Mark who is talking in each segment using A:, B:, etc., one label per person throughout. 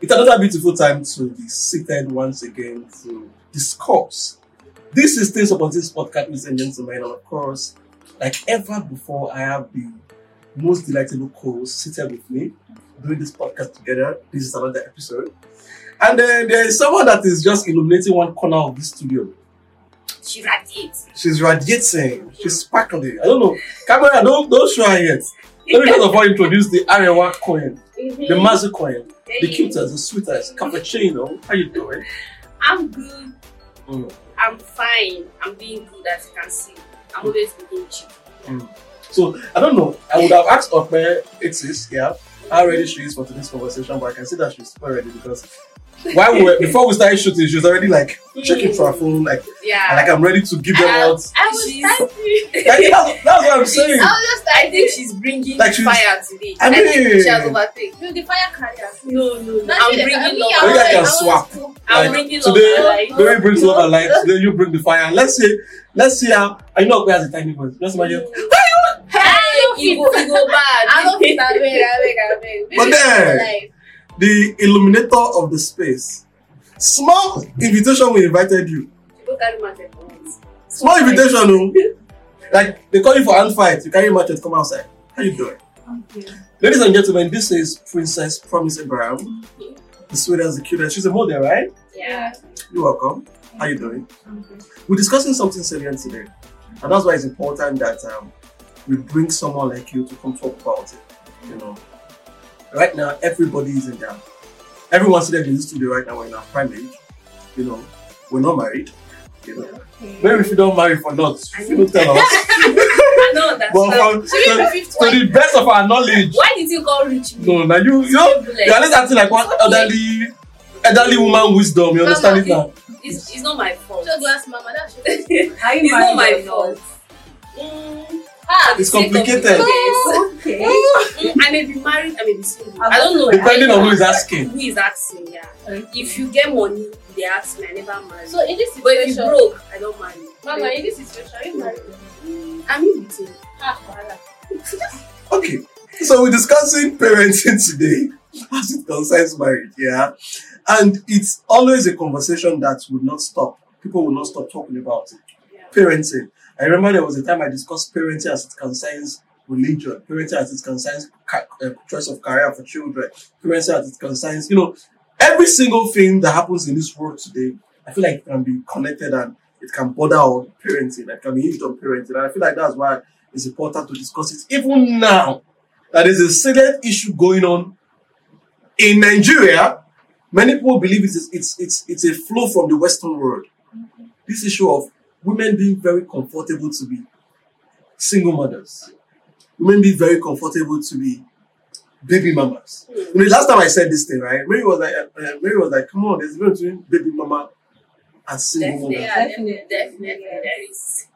A: It's another beautiful time to be seated once again to discuss. This is Things Upon This podcast, ladies and gentlemen, and of course, like ever before, I have the most delightful co-host seated with me doing this podcast together. This is another episode. And then there is someone that is just illuminating one corner of this studio.
B: She radiates.
A: She's radiating. She's sparkling. I don't know. Camera, don't, don't show her yet. Let me first of all introduce the Arewa coin, the mm-hmm. Mazu coin, the cutest, the sweetest, cappuccino. How you doing?
B: I'm good.
A: Mm.
B: I'm fine. I'm being good as you can see. I'm always being cheap.
A: So I don't know. I would have asked Okpe Itis, yeah, how ready she is for today's conversation, but I can see that she's super ready because while we were before we started shooting, she was already like checking through her phone, like
B: Yeah.
A: like I'm ready to give them
B: I,
A: out.
B: I was
C: She's-
B: typing.
A: Like, that's, that's what I'm saying.
C: I was just
B: I think she's bringing
A: Like she's-
B: fire today.
A: I
B: think
A: mean-
B: she has overtaken.
C: no, the fire carrier.
B: No, no, no. I'm
C: it, I
B: bringing
C: mean,
B: love.
C: I
A: Maybe I can swap.
C: I was-
B: I'm
A: Like,
B: bringing love.
A: today,
B: Like,
A: brings love and light. Today you bring the fire. Let's see, let's see how I know Okpe has a tiny voice. Just imagine.
B: Hey, you go, you go bad.
C: I don't fit that way, I beg, I beg.
A: But then-
C: like,
A: the illuminator of the space. Small invitation we invited you.
B: Go carry market.
A: Small invitation, no. Like they call you for hand fight. You carry match and come outside. How you doing? Ladies and gentlemen, this is Princess Promise Abraham, the sweetest, the cutest. She's a model, right?
B: Yeah.
A: You're welcome. How you doing? We're discussing something salient today, and that's why it's important that um, we bring someone like you to come talk about it. You know, right now everybody is in there. Everyone sitting in the studio right now. We're in our prime age. You know, we're not married. You know, maybe if you don't marry for not, if you don't tell us.
B: I know that.
A: but from, to, to the best of our knowledge,
B: Why did you call rich me?
A: no, now you you know you are just acting like one elderly elderly woman wisdom. You understand it now?
B: It's, it's not my fault.
C: Show glass, mama. That's your
B: it's
D: Are you
B: not my
D: or
B: fault. Mm,
C: ah.
A: It's complicated.
B: the
D: not?
B: case.
D: Okay.
B: Mm, I may be married, I may be single. I don't know.
A: Depending
B: I,
A: on who is asking.
B: Who is asking, yeah.
D: Okay.
B: If you get money, they ask me, I never marry.
C: So in this
B: but if you broke, I don't marry.
C: mama, in this situation, are you married?
B: Mm, I'm in between.
C: Ah.
A: Okay, so we're discussing parenting today as it concerns marriage, yeah. And it's always a conversation that will not stop. People will not stop talking about it.
B: Yeah.
A: Parenting. I remember there was a time I discussed parenting as it concerns religion, parenting as it concerns uh, choice of career for children, parenting as it concerns, you know, every single thing that happens in this world today. I feel like it can be connected and it can border on parenting, it can be hinged on parenting. And I feel like that's why it's important to discuss it even now that there's a salient issue going on in Nigeria. Many people believe it's it's it's it's a flow from the Western world. This issue of women being very comfortable to be single mothers, women being very comfortable to be baby mamas.
B: Mm.
A: You know, last time I said this thing, right? Mary was like, uh, uh, Mary was like, "Come on, there's a difference between baby mama and single
B: Definitely.
A: mother."
C: Yeah,
D: Definitely.
B: Definitely, there is.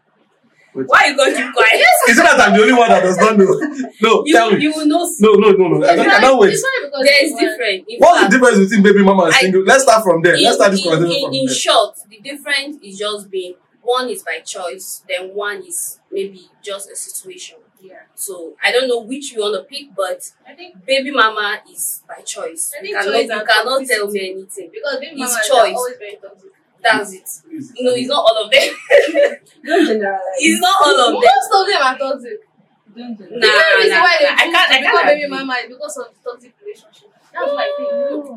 A: Wait.
B: Why you going to keep quiet?
A: Is it that I'm the only one that does not know? No, tell
B: You,
A: me.
B: you will know.
A: No, no, no, no. I don't, I don't wait.
C: It's not because
B: There is different. In
A: What's the difference between baby mama and
B: I-
A: single? Let's start from there.
B: in,
A: Let's start this
B: in,
A: conversation
B: in,
A: from
B: in
A: there.
B: short, the difference is just being one is by choice, then one is maybe just a situation.
C: Yeah.
B: So I don't know which you want to pick, but
C: I think
B: baby mama is by choice.
C: I
B: You cannot,
C: choice
B: you cannot tell me anything.
C: because baby
B: It's
C: mama is
B: choice.
C: always very toxic.
B: That's it. No, it's not all of them.
D: Don't generalize.
B: it's not all of them.
C: Most of them are toxic.
D: Don't
C: The
B: Nah,
C: only reason
B: nah,
C: why they
B: nah. I
C: choose
B: can't-
C: to
B: I can't
C: baby
B: agree.
C: mama is because of toxic relationship. That's why I think.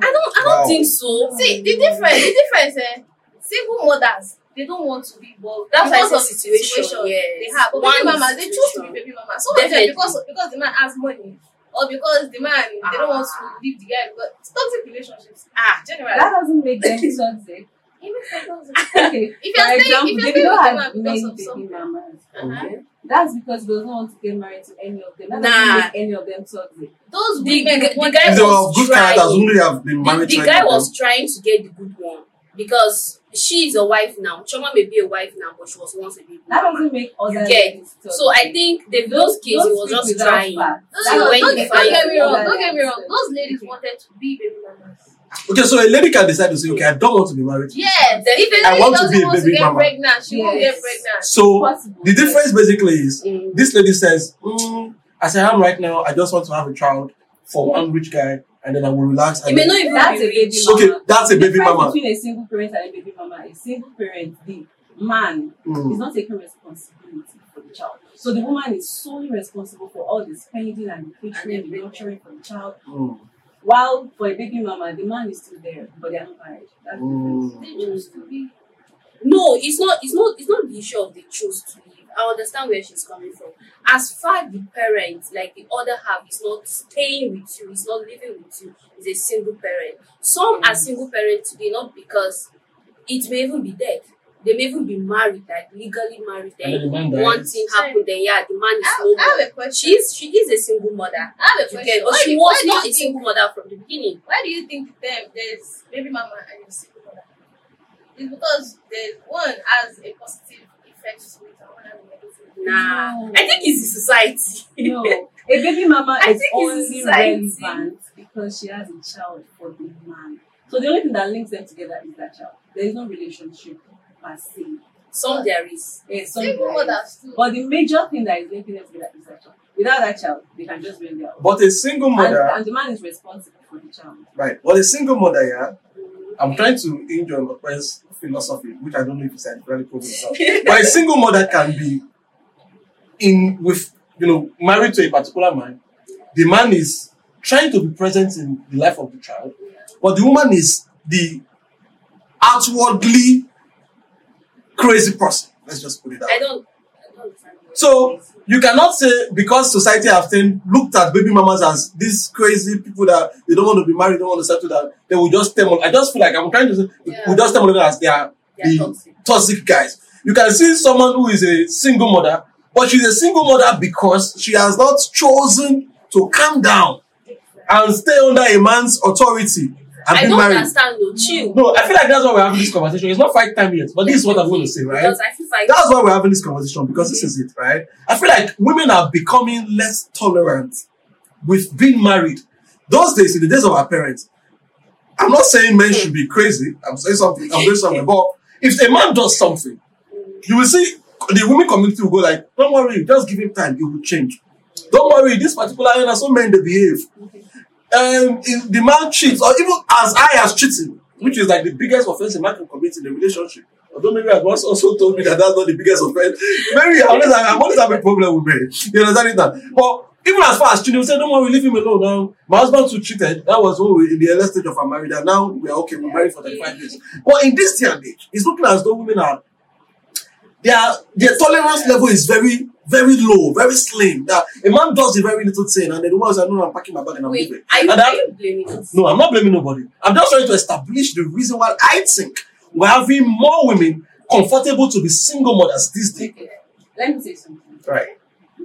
B: I don't. I don't
A: Wow.
B: think so.
C: See, the difference, the difference, eh, single mothers, they don't want to be involved.
B: That's why
C: because
B: it's a
C: of the
B: situation, yes.
C: they have. But
B: One
C: baby mamas, they choose to be baby mamas. Some of them because because the man has money. Or because the man they don't want to
B: Ah.
C: leave the guy because it's toxic relationships.
B: Ah,
C: Generally.
D: That doesn't make them toxic.
C: It makes them toxic.
D: Okay.
C: If
D: For
C: you're staying,
D: example,
C: if you're
D: Davido
C: staying with
D: had
C: because
D: many
C: of
D: baby
C: something.
D: mamas.
B: okay.
D: That's because he doesn't want to get married to any of them. That
B: Nah.
D: doesn't make any of them toxic.
C: Those
B: The- the-
C: women
B: the
C: want
B: guy
A: If they were
B: was
A: of good
B: trying.
A: characters, wouldn't they have been
B: The,
A: married
B: the
A: to
B: guy was
A: them?
B: trying to get the good one because she is a wife now. Chioma may be a wife now, but she was once a baby.
D: That
B: mama.
D: doesn't make other
B: get. So I think the those kids he was just
D: without
B: trying.
D: facts.
C: No,
B: So
C: no, no, don't,
B: you
C: don't get me wrong. Don't get me wrong. Those ladies wanted to be baby mamas.
A: Okay, so a lady can decide to say, okay, I don't want to be married. to
C: Yes.
B: Then
C: If a
A: I
C: lady
A: want to
C: doesn't
A: be a
C: want to
A: baby
C: get
A: mama.
C: pregnant, she won't get pregnant.
A: So
D: Possible.
A: the difference basically is
B: Mm.
A: this lady says, mm, as I am right now, I just want to have a child for one rich guy. And then I will relax.
B: It
A: And
B: may not even
D: That's
B: be
D: a baby
B: rich.
D: mama.
A: okay, that's a
D: The
A: baby
D: difference
A: mama.
D: between a single parent and a baby mama, a single parent, the man
A: Mm.
D: is not taking responsibility for the child. So the woman is solely responsible for all the spending and the catering, the nurturing for the child.
A: Mm.
D: While for a baby mama, the man is still there, but they are not married. That's the
A: Mm.
C: They choose to be.
B: No, it's not. It's not. It's not the issue of they choose to leave. I understand where she's coming from. As far the parent, like the other half, is not staying with you, is not living with you, is a single parent. Some are mm. single parents today not because it may even be dead. They may even be married, like legally married.
A: Then
B: Then
A: the man dies.
B: one thing happened, then yeah, the man is
C: I,
B: no
C: I have
B: more.
C: a question.
B: She's she is a single mother.
C: I have a question.
B: get, but
C: Why
B: she
C: do-
B: was
C: why do
B: not a
C: think-
B: single mother from the beginning.
C: Why do you think them there's baby mama and a single mother? It's because there's one has a positive effect to it and one has a negative.
B: Nah,
D: No.
B: I think it's the society.
D: No, a baby mama
B: I
D: is
B: think
D: only
B: society.
D: relevant because she has a child for the man. So the only thing that links them together is that child. There is no relationship per se.
B: Some there is.
D: Yes, some
C: Single
D: there is.
C: mothers too.
D: But the major thing that is linking them together is that child. Without that child, they can just be on their own.
A: But a single
D: And,
A: mother,
D: and the man is responsible for the child.
A: right? But a single mother, yeah. I'm trying to hinge on Okwe's philosophy, which I don't know if it's scientifically proven. But a single mother can be in with you know married to a particular man. The man is trying to be present in the life of the child, but the woman is the outwardly crazy person. Let's just put it that way.
B: I don't. I don't understand.
A: So you cannot say because society have then looked at baby mamas as these crazy people that they don't want to be married, don't want to settle down. They will just tell. I just feel like I'm trying to say
B: Yeah.
A: we just tell them as they are the
B: toxic.
A: toxic guys. You can see someone who is a single mother, but she's a single mother because she has not chosen to calm down and stay under a man's authority and
B: I don't
A: married.
B: understand. No, chill.
A: No, I feel like that's why we're having this conversation. It's not fight time yet, but this is what I'm going to say, right?
B: Because I feel like
A: That's why we're having this conversation because this mm-hmm. is it, right? I feel like women are becoming less tolerant with being married. Those days, in the days of our parents, I'm not saying men should be crazy. I'm saying something. I'm doing something. But if a man does something, you will see the women community will go like, "Don't worry, just give him time. He will change. Don't worry. This particular area, so men they behave. Um, the man cheats, or even as high as cheating, which is like the biggest offense a man can commit in a relationship. Although Mary has once also told me that that's not the biggest offense. Mary, I always, I always have a problem with Mary. You understand now? But even as far as we say, don't worry, leave him alone now. My husband too cheated. That was when we were in the early stage of our marriage. And now we are okay. We're married for 35 years. But in this day and age, it's looking as though women are, their, their tolerance level is very, very low, very slim. That a man does a very little thing and then the woman says, no, I'm packing my bag and I'm
B: wait,
A: leaving.
B: are you,
A: And
B: are
A: that-
B: you blaming us?
A: no, I'm not blaming nobody. I'm just trying to establish the reason why I think we're having more women comfortable to be single mothers these days.
D: Okay. Let me say something.
A: Right.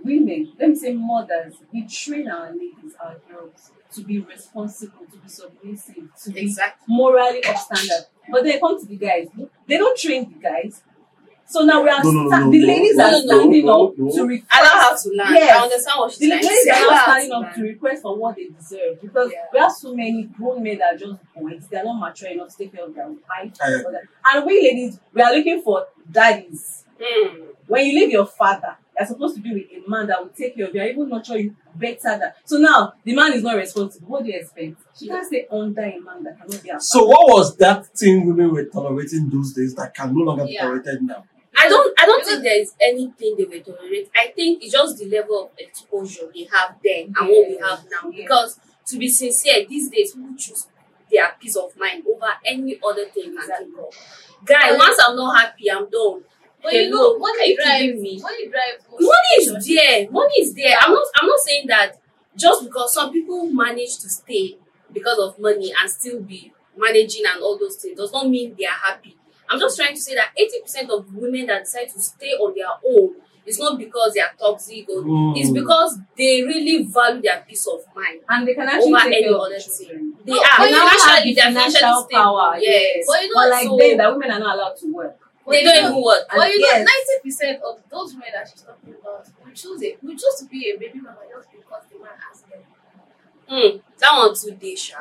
D: Women, let me say mothers, we train our ladies, our girls, to be responsible, to be submissive, to be morally upstandard. But then come to the guys, they don't train the guys. So now we are
A: No, no, no,
D: sta-
A: no,
D: the ladies
A: no,
D: are
B: no, no,
D: standing
A: no,
D: up
A: no.
D: to request.
B: Allow her to learn.
D: Yes.
B: I understand what she's
D: The ladies are now standing up to request for what they deserve because
B: Yeah.
D: we have so many grown men that are just boys. They are not mature enough to take care of their wife.
A: I.
D: And we ladies, we are looking for daddies.
B: Hmm.
D: When you leave your father, you're supposed to be with a man that will take care of you and even nurture you better than. So now the man is not responsible. What do you expect? She can't stay under a man that cannot be a
A: So what was that thing women were tolerating those days that can no longer be
B: Yeah.
A: tolerated now?
B: I don't I don't think there is anything they will tolerate. I think it's just the level of exposure they have then and what we have now.
D: Yeah.
B: Because to be sincere, these days people choose their peace of mind over any other thing. I think of. Guy,
C: But-
B: once I'm not happy, I'm done.
C: But you
B: Hello,
C: know, money
B: are you
C: drives.
B: me?
C: Money drives.
B: Money is there. Money is there. I'm not I'm not saying that just because some people manage to stay because of money and still be managing and all those things does not mean they are happy. I'm just trying to say that 80% of women that decide to stay on their own is not because they are toxic or
A: Mm.
B: it's because they really value their peace of mind.
D: And they can actually
B: Over
D: take
B: any
D: care of
B: other thing. They
C: No,
B: are
C: but you now
D: have
B: financially,
D: the
B: they're financially
D: financial
B: stable.
D: power,
B: Yes.
C: But you know,
D: But like
B: so-
D: then, that women are not allowed to work.
C: But
B: They
C: you
B: don't even work.
C: But you know,
D: Yes.
C: ninety percent of those women that she's talking about will choose it. Will choose to be a baby mama just because the man asked them.
B: Hmm, that one too dey sha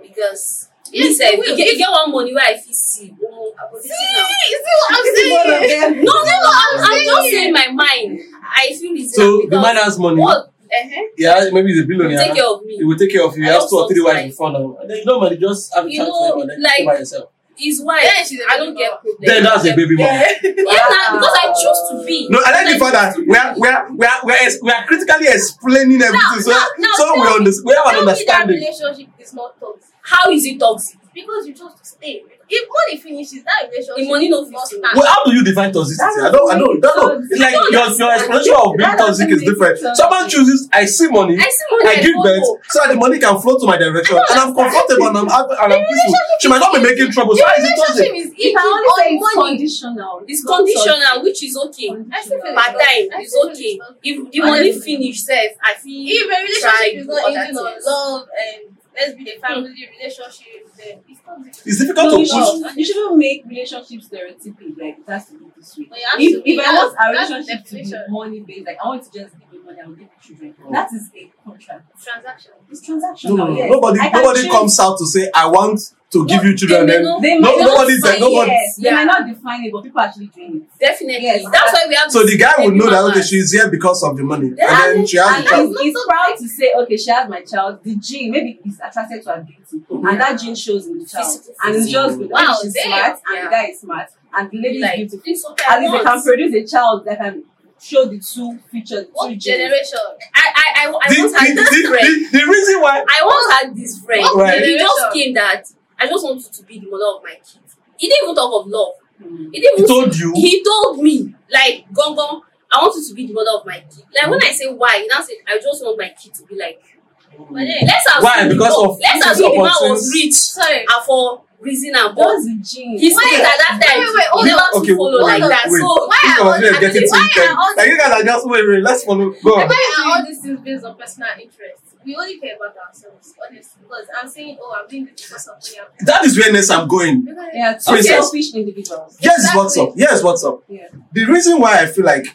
B: because
C: Yes,
B: me sef e get e get one money wey I fit see omo I go visit am.
C: You see what I'm saying?
B: No, no, no. I'm, I'm just saying my mind. I feel it's
A: So the man has money.
B: What? Uh-huh.
A: Yeah, maybe he's a
B: You
A: billionaire.
B: take care of me.
A: He will take care of you. He has two or three
B: soft
A: wives
B: life.
A: before now. And then you normally just have a
B: You
A: chat
B: know,
A: to him and then
B: like-
A: by yourself.
B: His wife.
C: Then she's a
B: I don't get
C: mama.
B: problem.
A: Then that's a baby mama.
B: Yeah, nah, because I choose to be.
A: No, I like the
B: And
A: fact that we are we are we are we are, we are critically explaining everything, so
C: now- now
A: so we
C: tell
A: understand. We have an
C: Tell me that
A: understanding.
C: relationship is not toxic
B: How is it toxic?
C: because you chose to stay. If money finishes, that relationship
B: The money no
C: will not
B: fit
C: stand.
A: Well, how do you define toxicity? I don't, I don't, don't know. It's like
B: don't
A: your, your explanation of being toxic is different.
D: sense.
A: Someone chooses, I see money,
B: I see money.
A: I give
B: don't
A: birth, so that the money can flow to my direction, and I'm comfortable and I'm happy and I'm peaceful. She might not be making trouble, so
C: The
A: how is it
C: relationship
A: toxic?
C: is
D: You only say it's
C: money.
D: conditional.
B: It's conditional, which is okay.
C: I
B: Part time,
C: not- I
B: it's
C: still feel
B: okay. If the money
C: Honestly.
B: finish, self, I feel
C: If a relationship is not ending on love and let's be a family relationship, then it's.
A: It's difficult
D: No,
A: to
D: you,
A: push.
D: should, you shouldn't make relationships stereotypic. Like it has to be this way.
C: But
D: If, if I want a
C: that's the
D: relationship to be money based, like I want to just give you money, I will give you children.
A: Oh.
D: That is a contract.
C: Transaction.
D: It's transactional.
A: No, no, no.
D: yes.
A: Nobody,
D: I
A: nobody comes out to say, I want to give you children, and
B: They
A: then
B: may not-
D: They
A: No, nobody-
D: say
A: nobody-
D: yes. They
B: Yeah.
D: might not define it, but people are actually doing it.
B: Definitely.
D: Yes.
B: That's why we have
A: So the guy would know that
B: mamas.
A: okay, she's here because of the money, and then she has
D: and
A: the child.
D: he's, he's proud to say, okay, she has my child. The gene, maybe he's attracted to her beauty, and that gene shows in the child.
B: Physical
D: And it's just
A: physical.
C: Wow,
D: she's
C: damn.
D: smart, and the guy is smart, and the lady is beautiful.
B: it's okay.
D: At least they can produce a child that can show the two features, the
C: What
D: two
C: generation?
B: I, I, I, I
A: The,
B: once had
A: the,
B: this
A: the,
B: friend.
A: the, the reason why
B: I once had this friend.
A: Right.
B: He just came that I just want you to be the mother of my kids. He didn't even talk of love.
D: Hmm.
B: He didn't
A: he
B: even
A: told you,
B: he told me like gong gong i want you to be the mother of my kid like when i say why he now say i just want my kid to be like you."
C: But then,
B: let's assume
A: Why? Because
B: man-
A: of
B: let's
A: things
B: assume the man was rich
C: sorry.
B: and for reason and but
D: That's the gene.
B: his
C: Wait,
B: at that time
C: wait, wait, hold
B: never
C: on.
B: to
A: Okay,
B: follow
A: wait,
B: like that
A: wait.
B: so
C: Why
A: Think
C: are all
A: it as
C: I
A: getting
C: mean, why
A: tinted.
C: are all
A: Like you guys are just wait, wait, let's follow. Go on.
C: Why are all these things based on personal interest? We only care about ourselves, honestly. Because I'm saying, oh, I'm doing this because of me.
A: That is where next I'm going.
C: Because-
D: yeah, two
A: Princess.
D: selfish individuals.
A: Here's what's up. Here's what's up.
D: Yeah.
A: The reason why I feel like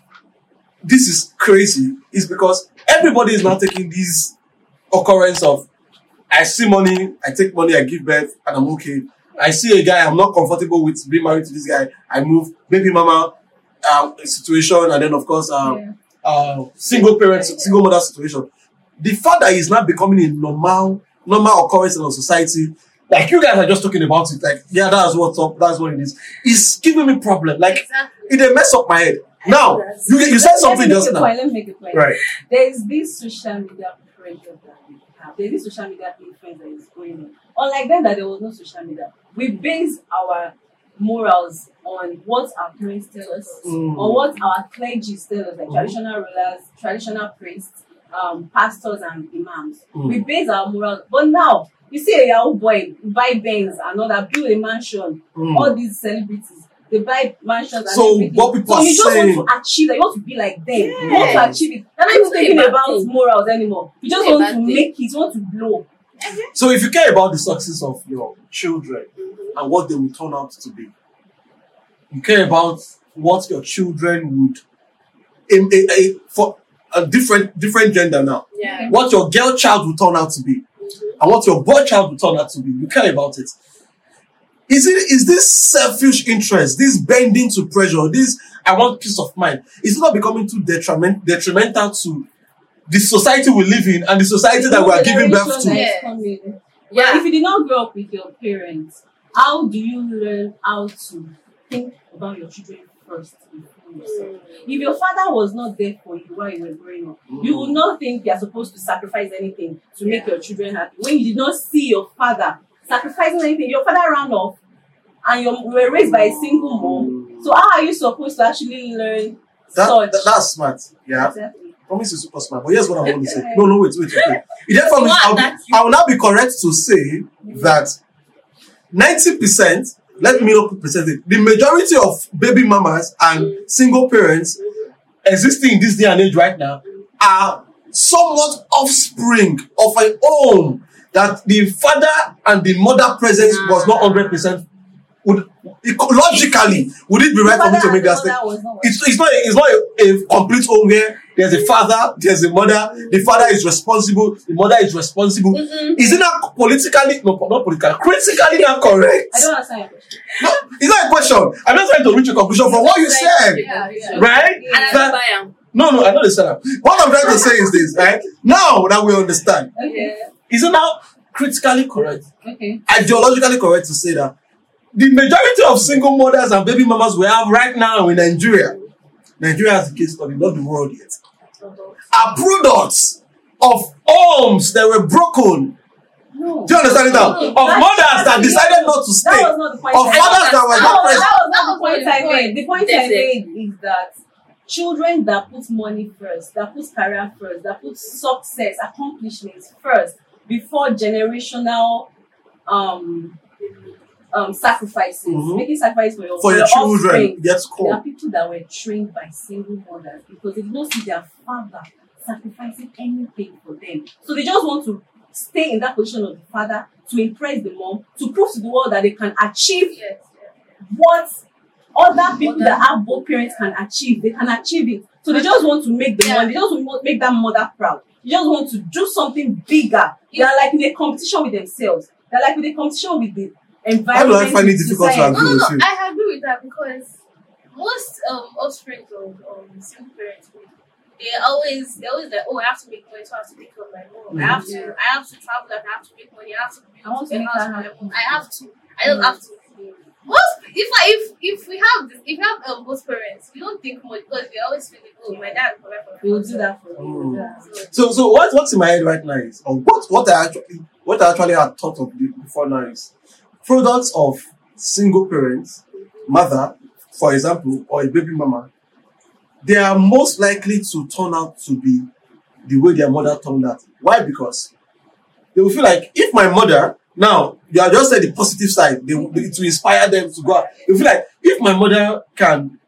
A: this is crazy is because everybody is now taking this occurrence of I see money, I take money, I give birth, and I'm okay. I see a guy, I'm not comfortable with being married to this guy. I move, baby mama uh, situation, and then of course, uh,
D: Yeah.
A: uh, single parent, single mother situation. The fact that is not becoming a normal, normal occurrence in our society. Like you guys are just talking about it, like yeah, that's what's up, that's what it is. It's giving me problem. Like
C: Exactly.
A: it mess up my head. Now you you said something just now,
D: Point, let me make a point.
A: right?
D: There is this social media pressure that we have. There's this social media influence that is going on. Unlike then, that there was no social media. We base our morals on what our parents tell us,
A: Mm.
D: on what our clergy tell us, like
A: Mhm.
D: traditional rulers, traditional priests, um, pastors, and imams.
A: Mm.
D: We base our morals. But now, you see a young boy buy Benz and all that, build a mansion,
A: Mm.
D: all these celebrities. They buy mansions and
A: So
D: everything.
A: what people
D: so
A: are
D: you just
A: saying-
D: want to achieve that. You want to be like them. You want to
B: Yes.
D: achieve it. You're not even thinking about
B: thing.
D: morals anymore. You just want to
B: thing.
D: make it. You want to blow.
A: So if you care about the success of your children and what they will turn out to be, you care about what your children would in a, for a different different gender now.
B: yeah
A: What your girl child will turn out to be
B: Mhm.
A: and what your boy child will turn out to be. You care about it. Is it is this selfish interest, this bending to pressure, this I want peace of mind? Is it not becoming too detriment, detrimental to the society we live in and the society that we are giving birth to?
D: Generation that is
C: Yeah.
D: coming.
B: Yeah
D: if you did not grow up with your parents, how do you learn how to think about your children first before yourself?
B: Mm.
D: If your father was not there for you while you were growing up, you would not think you are supposed to sacrifice anything to make your children happy. When you did not see your father sacrificing anything, your father ran off and you were raised by a single mom. So how are you supposed to actually learn
A: That,
D: such?
A: that- that's smart. Yeah.
D: Exactly.
A: Promise is super smart. But here's what I want to say. No, no, wait, wait, wait. It therefore means I'll, be, I will now be correct to say that 90%, let me not put percentage, the majority of baby mamas and single parents existing in this day and age right now are somewhat offspring of a home that the father and the mother presence was not 100% would logically would it be right for me to make that statement? it's, it's not a, it's not a, a complete home where there's a father, there's a mother, the father is responsible, the mother is responsible.
B: Mm-mm.
A: Is it not politically no not politically critically not correct?
D: I don't understand your question.
A: No, it's not a question. I'm not trying to reach a conclusion from what you said.
C: Yeah, yeah.
A: Right?
B: and i
A: That-
B: am
A: No, no, I know the setup. What I'm trying to say is this, right? Now that we understand,
D: Okay.
A: is it now critically correct,
D: Okay.
A: ideologically correct to say that the majority of single mothers and baby mamas we have right now in Nigeria, Nigeria has the case study, not the world yet, are products of homes that were broken.
D: No.
A: Do you understand it now?
D: No,
A: Of
D: that's-
A: mothers that decided not to
D: That
A: stay.
D: was not the point.
A: Of fathers that were not
D: was,
A: present.
D: that was not the point I made. The point I made is that children that put money first, that put career first, that put success, accomplishments first before generational um um sacrifices,
A: Mhm.
D: making sacrifice for your
A: For your
D: your
A: children,
D: offspring.
A: yes,
D: There are people that were trained by single mothers because they did not see their father sacrificing anything for them. So they just want to stay in that position of the father to impress the mom, to prove to the world that they can achieve
C: Yes,
D: what other people
B: Other-
D: that have both parents can achieve. They can achieve it. So they just want to make the
C: Yeah.
D: money, they just want to make that mother proud. They just want to do something bigger. They are like in a competition with themselves. They're like in a competition with the
A: Why do. I find it
D: with
A: difficult to
D: society.
C: No,
A: agree
C: no,
A: with
C: no.
A: you?
C: I agree with that because most um offspring of um single parents they always they always like, oh, I have to make money, so I have to care of my mom. I have to,
D: Mhm.
C: I have to travel, and I have to make money, I have to build
D: I want to make
C: house
D: that
C: for my mom. I have to. I don't
D: Mhm.
C: have to. Most if I if if we have this, if we have um, both parents, we don't think much because we always feel like, oh, my dad will provide for my
D: We will do that for you.
A: Mm.
D: Yeah.
C: so-
A: So, so what, what's in my head right now is, or what, what I actually, what I actually had thought of before now is, products of single parents, mother, for example, or a baby mama, they are most likely to turn out to be the way their mother turned out. Why? Because they will feel like if my mother, now you have just said the positive side, they, will- it inspire them to go out. They feel like if my mother can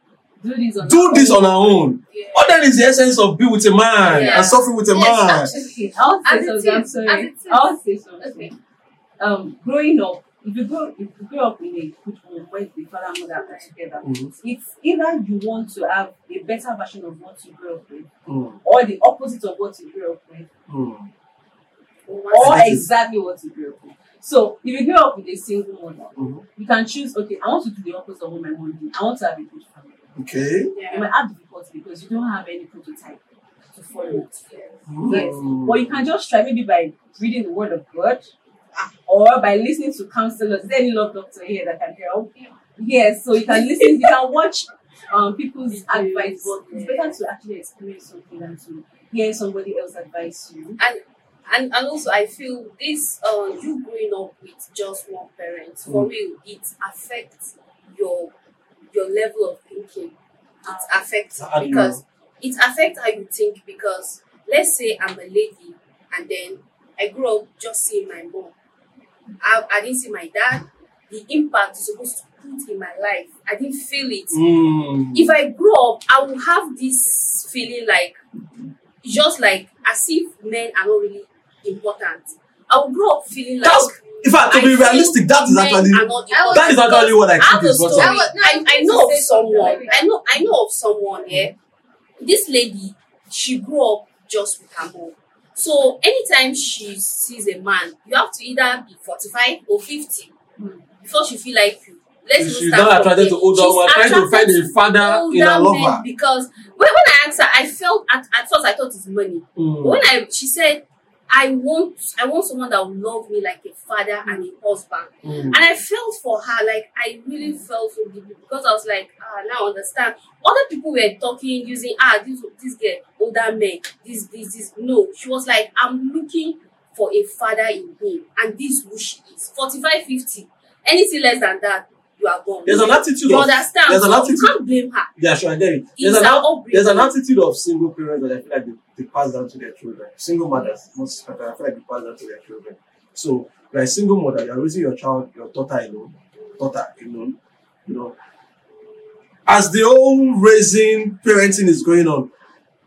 D: Do this on
A: do this on her own,
C: yeah.
A: what then is the essence of be with a man
B: Yeah.
A: and suffer with a
C: Yes,
A: man?
C: absolutely.
D: Okay, I'll say
C: As
D: something. I'm
C: is,
D: sorry.
C: as it is.
D: I'll say something.
C: Okay.
D: Um, growing up, if you grow, if you grow up in a good home where the father and mother are together,
A: Mhm.
D: it's either you want to have a better version of what you grew up with,
A: Mm,
D: or the opposite of what you grew up with,
A: mm.
D: or
A: This is-
D: exactly what you grew up with. So, if you grow up with a single mother,
A: Mhm.
D: you can choose. Okay, I want to do the opposite of what my mom did. I want to have a good family.
A: Okay.
D: You might have difficulty because you don't have any prototype to follow. Yes.
A: Mm.
D: Or you can just try maybe by reading the word of God or by listening to counselors. Is there any love doctor here that can help? Yes, so you can listen, you can watch um, people's advice, but it's better to actually experience something than to hear somebody else advise you.
B: and and and also I feel this uh you growing up with just one parent for
A: Mm.
B: real it affects your your level of thinking. It affects
A: How do you
B: because it affects how you think because let's say I'm a lady and then I grew up just seeing my mom. I, I didn't see my dad. The impact is supposed to put in my life. I didn't feel it
A: Mm.
B: if I grow up, I will have this feeling like just like as if men are not really important. I will grow up feeling like
A: That's- In fact, to
B: I
A: be realistic, that is
B: men
A: actually
B: are not
C: I was-
A: that is actually what I
B: I have
A: think is what's
B: story.
C: I was- no,
B: I,
C: I was
B: I
C: going
B: know of someone. I know I know of someone. Yeah, this lady, she grew up just with her mom. So anytime she sees a man, you have to either be forty-five or fifty
D: Hmm.
B: before she feel like you. Let's
A: She's
B: start
A: not attracted to older one, trying to find a father in a lover.
B: because when, when I asked her, I felt at, at first I thought it's money. But
A: Mm.
B: when I she said, I want I want someone that will love me like a father and a husband.
A: Mm.
B: And I felt for her, like I really felt for deeply because I was like, ah, now I understand. Other people were talking, using ah, this this girl, older men, this, this, this. No, she was like, I'm looking for a father in him, and this is who she is. 45, 50. Anything less than that, you are gone.
A: There's an attitude
B: you
A: of
B: understand?
A: there's an attitude-
B: you can't blame her.
A: yeah, sure, I get it. There's an, there's an attitude of single parents that I feel like they, they pass down to their children. Single mothers, most I feel like they pass down to their children. So, you're a single mother, you're raising your child, your daughter alone, daughter alone, you know. As the whole raising, parenting is going on,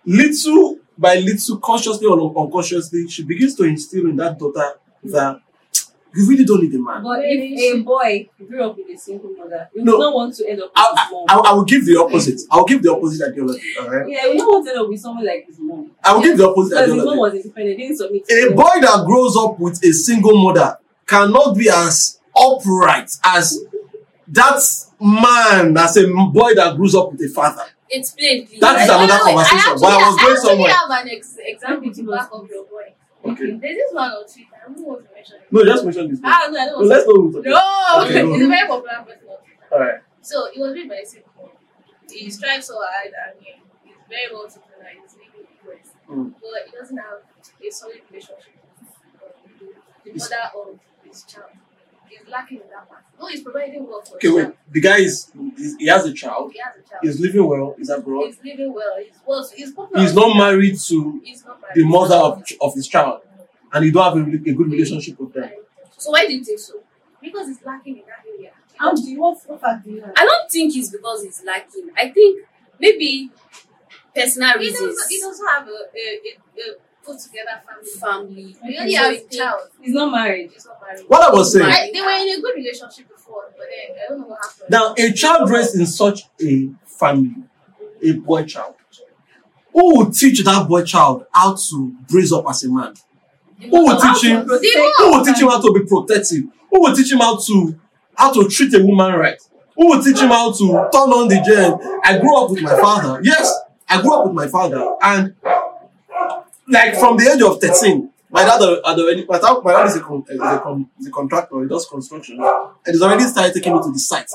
A: little by little, consciously or unconsciously, she begins to instill in that daughter that you really don't need a man.
D: But if a boy grew up with a single mother, you
A: No.
D: would not want to end up with
A: I,
D: his mom.
A: I, I will give the opposite. I will give the opposite ideology. All right.
D: yeah, you don't want to end up with someone like his mom.
A: I will give the opposite
D: Because his mom
A: ideology.
D: was independent, didn't submit to
A: A
D: him.
A: boy that grows up with a single mother cannot be as upright as that man as a boy that grows up with a father.
B: Explain, please.
A: That is another
C: I- I
A: conversation,
C: actually-
A: but I was going
C: actually
A: somewhere.
C: have an ex- example to back up your point.
A: Okay.
C: There's this one on Twitter. I don't want to mention it.
A: No, just mention this. one.
C: Ah, no, I don't
A: No, let's know
C: No,
A: Okay, go
C: a very popular person.
A: All right.
C: So it was made by a single He strives so hard and he, he's very well to do that. He's living in.
A: Mm.
C: But he doesn't have a solid relationship with the mother of his child. He's lacking in that part. No, he's providing well for
A: Okay, wait.
C: child.
A: The guy is, is he has a child.
C: He has a child.
A: He's living well. He's abroad.
C: He's living well. He's well. He's popular.
A: He's not married to
C: He's not married.
A: the mother of, of his child, and you don't have a, a good relationship with them.
B: So why do you think so?
C: Because he's lacking in that area.
D: How do you what what fact do you have?
B: I don't think it's because he's lacking. I think maybe personal
C: He doesn't,
B: reasons.
C: he doesn't have a, a, a, a put together family.
B: family.
C: He only
B: So
C: has
B: I
C: a
B: think-
C: child.
D: He's not married.
C: He's not married.
A: What I was saying.
C: I, they were in a good relationship before, but then I don't know what happened.
A: Now, a child raised in such a family, a boy child, who will teach that boy child how to brace up as a man? Who will teach him? Who will teach him how to be protective? Who will teach him how to how to treat a woman right? Who will teach him how to turn on the gen? I grew up with my father. Yes, I grew up with my father, and like from the age of thirteen, my dad already. My dad, my dad is a, con, is, a con, is a contractor. He does construction, and he's already started taking me to the site.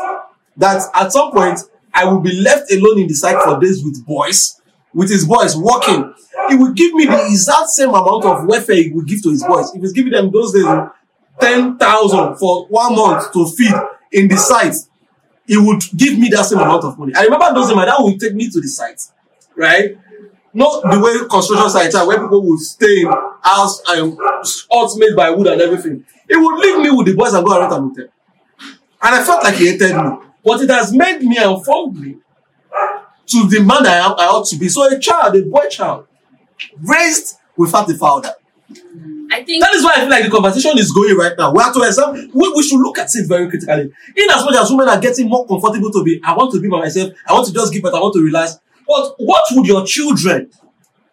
A: That at some point I will be left alone in the site for days with boys, with his boys working. He will give me the exact same amount of welfare he would give to his boys. If he's giving them those days ten thousand for one month to feed in the site, he would give me that same amount of money. I remember those days my dad would take me to the site, right? Not the way construction sites are where people would stay in house and huts made by wood and everything. He would leave me with the boys and go around and an hotel. And I felt like he hated me. But it has made me and formed me to the man I am I ought to be. So a child, a boy child, raised without a father.
B: I think
A: That is why I feel like the conversation is going right now. We have to examine, we, we should look at it very critically. In as much as women are getting more comfortable to be, I want to be by myself, I want to just give birth, I want to realize. But what would your children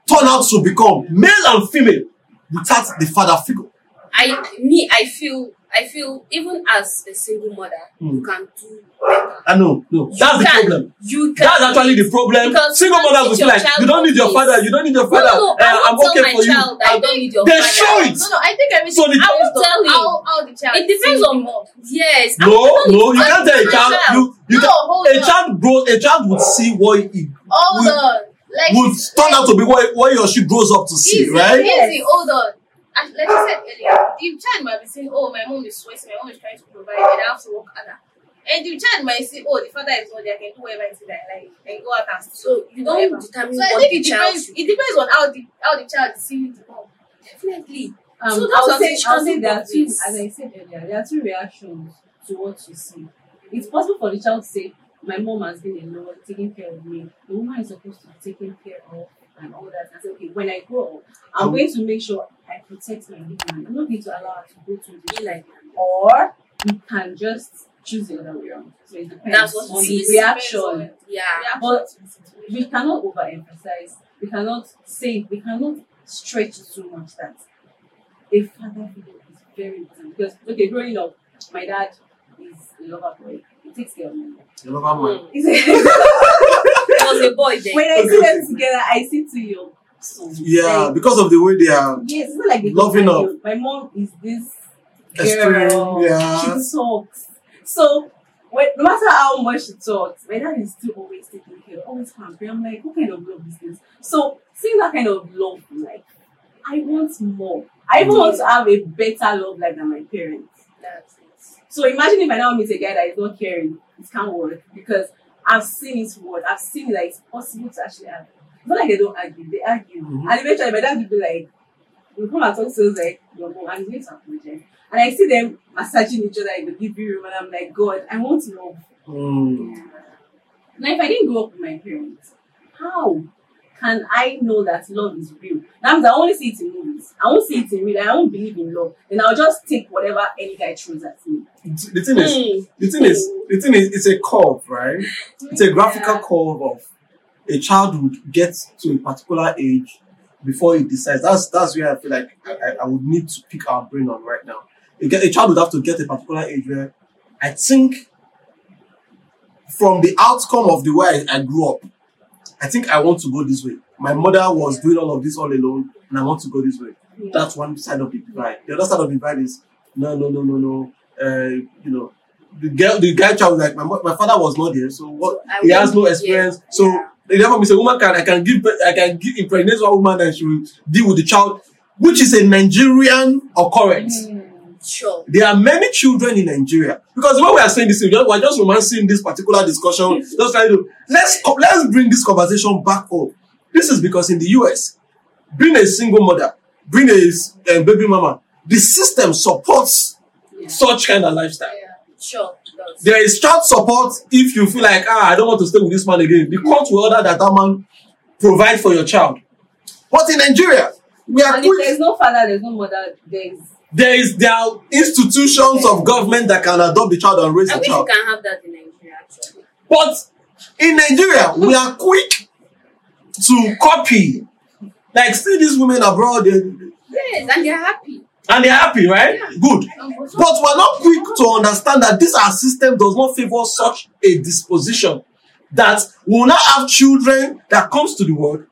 A: turn out to become, male and female, without the father figure?
B: I me I feel I feel even as a single mother you
A: Mm.
B: can do better.
A: I know, no, that's the
B: You can-
A: problem.
B: You can
A: That's actually the problem.
B: Because
A: Single
B: you
A: mothers will
B: teach
A: feel like, you don't need your
B: this.
A: father, you don't need your
B: No,
A: father,
B: no,
A: uh,
B: I
A: I'm
B: won't
A: okay
B: tell
A: for
B: my
A: you.
B: child that I don't need your
A: They
B: father.
A: show it.
C: No, no, I think everything
A: So the-
C: depends
B: I won't
C: on
B: tell him.
C: how, how the child
B: It depends on
C: the mom.
B: Yes.
A: No, no, you can't tell a
B: my
A: child. You, you
C: no,
A: can,
C: hold
A: a child grow, a child would see what he
C: Hold
A: would-
C: on. Like
A: would turn out to be what, what he or she grows up to see,
C: easy,
A: right?
C: Easy, hold on. And like I said earlier, the child might be saying, "Oh, my mom is sweating. My mom is trying to provide, and I have to work harder." And the child might say, "Oh, the father is not there. I can do whatever I say that I like, and go out and.
B: So you don't
C: whatever."
B: determine
C: So I
B: what
C: think
B: the
C: it
B: child
C: depends. It depends on how the how the child is seeing the mom.
B: definitely.
D: Um,
B: So that's
D: I'll say, I'll
B: should
D: say there are two, as I said earlier, there are two reactions to what you see. It's possible for the child to say, My mom has been alone, taking care of me. The woman is supposed to be taken care of and all that. I say, Okay, when I grow up, I'm going to make sure I protect my big man. I'm not going to allow her to go to the
B: Be like
D: Or you can just choose the other way around. So it depends
B: That's what
D: on
B: it
D: the
B: is.
D: reaction.
B: yeah.
D: But we cannot overemphasize. We cannot say. We cannot stretch too much that a father figure is very important. Because okay, growing up, my dad is a lover boy. He takes care of me.
A: You love her, man.
D: He's a-
B: I was a boy then.
D: when I see them together, I see two young sons.
A: Yeah,
D: Like,
A: because of the way they are
D: yes, it's not like they
A: Loving
D: compare
A: up.
D: you. My mom is this
A: extreme.
D: girl.
A: Yeah.
D: She talks. So when, no matter how much she talks, my dad is still always taking care, always happy. I'm like, what kind of love is this? So seeing that kind of love life, I want more. I even want to have a better love life than my parents.
B: That's it.
D: So imagine if I now meet a guy that is not caring, it can't work because I've seen it work. I've seen that it's possible to actually have. It's not like they don't argue, they argue.
A: Mhm.
D: And eventually my dad would be like, we'll come and talk to us like, your mom, to apologize. And I see them massaging each other in the living room and I'm like, God, I want to love.
A: Mm.
D: Now if I didn't grow up with my parents, how can I know that love is real? That means I only see it in movies. I won't see it in real. I won't believe in love. Then I'll just take whatever any guy throws at me.
A: The thing is,
B: Mm.
A: the thing is, the thing is, it's a curve, right? It's a graphical
D: Yeah.
A: curve of a child would get to a particular age before he decides. That's that's where I feel like I, I- I would need to pick our brain on right now. A, a child would have to get a particular age where I think from the outcome of the way I, I grew up, I think I want to go this way. My mother was doing all of this all alone, and I want to go this way.
D: Yeah.
A: That's one side of the divide. The other side of the divide is no, no, no, no, no. Uh, you know, the girl, the guy child was like my my father was not there, so what?
B: I
A: He has no experience,
B: yeah,
A: so
B: yeah.
A: they never woman can I can give I can give impregnate one woman and she will deal with the child, which is a Nigerian occurrence.
D: Mm.
B: Sure.
A: There are many children in Nigeria because when we are saying this, we are just romancing this particular discussion. Just trying to let's let's bring this conversation back up. This is because in the US, being a single mother, being a a baby mama, the system supports
D: Yeah.
A: such kind of lifestyle.
B: Yeah. Sure.
A: There is child support if you feel like ah I don't want to stay with this man again. The court will order that that man provide for your child. But in Nigeria, we are
D: And if
A: quick
D: there's no father, there's no mother, there's
A: there is there are institutions of government that can adopt the child and raise
B: I
A: the
B: wish
A: child.
B: you can have that in Nigeria actually.
A: But in Nigeria, we are quick to copy. Like, see these women abroad, they,
B: Yes, and they're happy.
A: and they're happy, right?
B: Yeah.
A: Good. Oh, but we're not quick to understand that this our system does not favor such a disposition that we will not have children that comes to the world.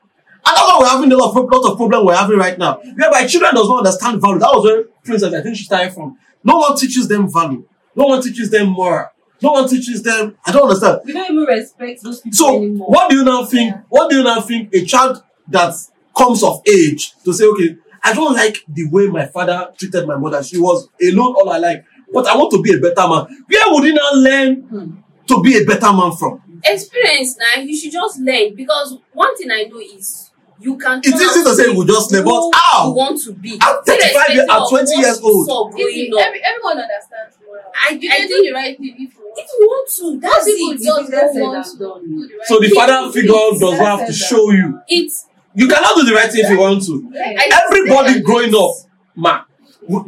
A: And that's why we're having a lot of, lot of problem we're having right now. Whereby children does not understand value. That was where Princess, I think she started from. No one teaches them value. No one teaches them moral. No one teaches them. I don't understand.
D: we don't even respect those people
A: So
D: anymore.
A: what do you now think?
B: Yeah.
A: What do you now think a child that comes of age to say, okay, I don't like the way my father treated my mother. She was alone all her life, but I want to be a better man. Where would he now learn
D: Hmm.
A: to be a better man from?
B: Experience now, you should just learn because one thing I know is you can.
A: It's
B: turn
A: easy to say we just learn, but
B: who
A: how?
B: You want to be.
A: I'm 35 years- I'm 20 years old.
B: So growing up.
C: every, everyone understands moral.
B: I-
C: you
B: I
C: can do the right thing if you want.
B: If you want to, that's
C: people
B: it.
C: just
D: If
C: don't
D: said
C: want to the right
A: So the
C: thing.
A: father figure does not have to show you.
B: It's
A: You cannot do the right thing if you want to.
C: Yeah.
B: I-
A: Everybody growing up, man.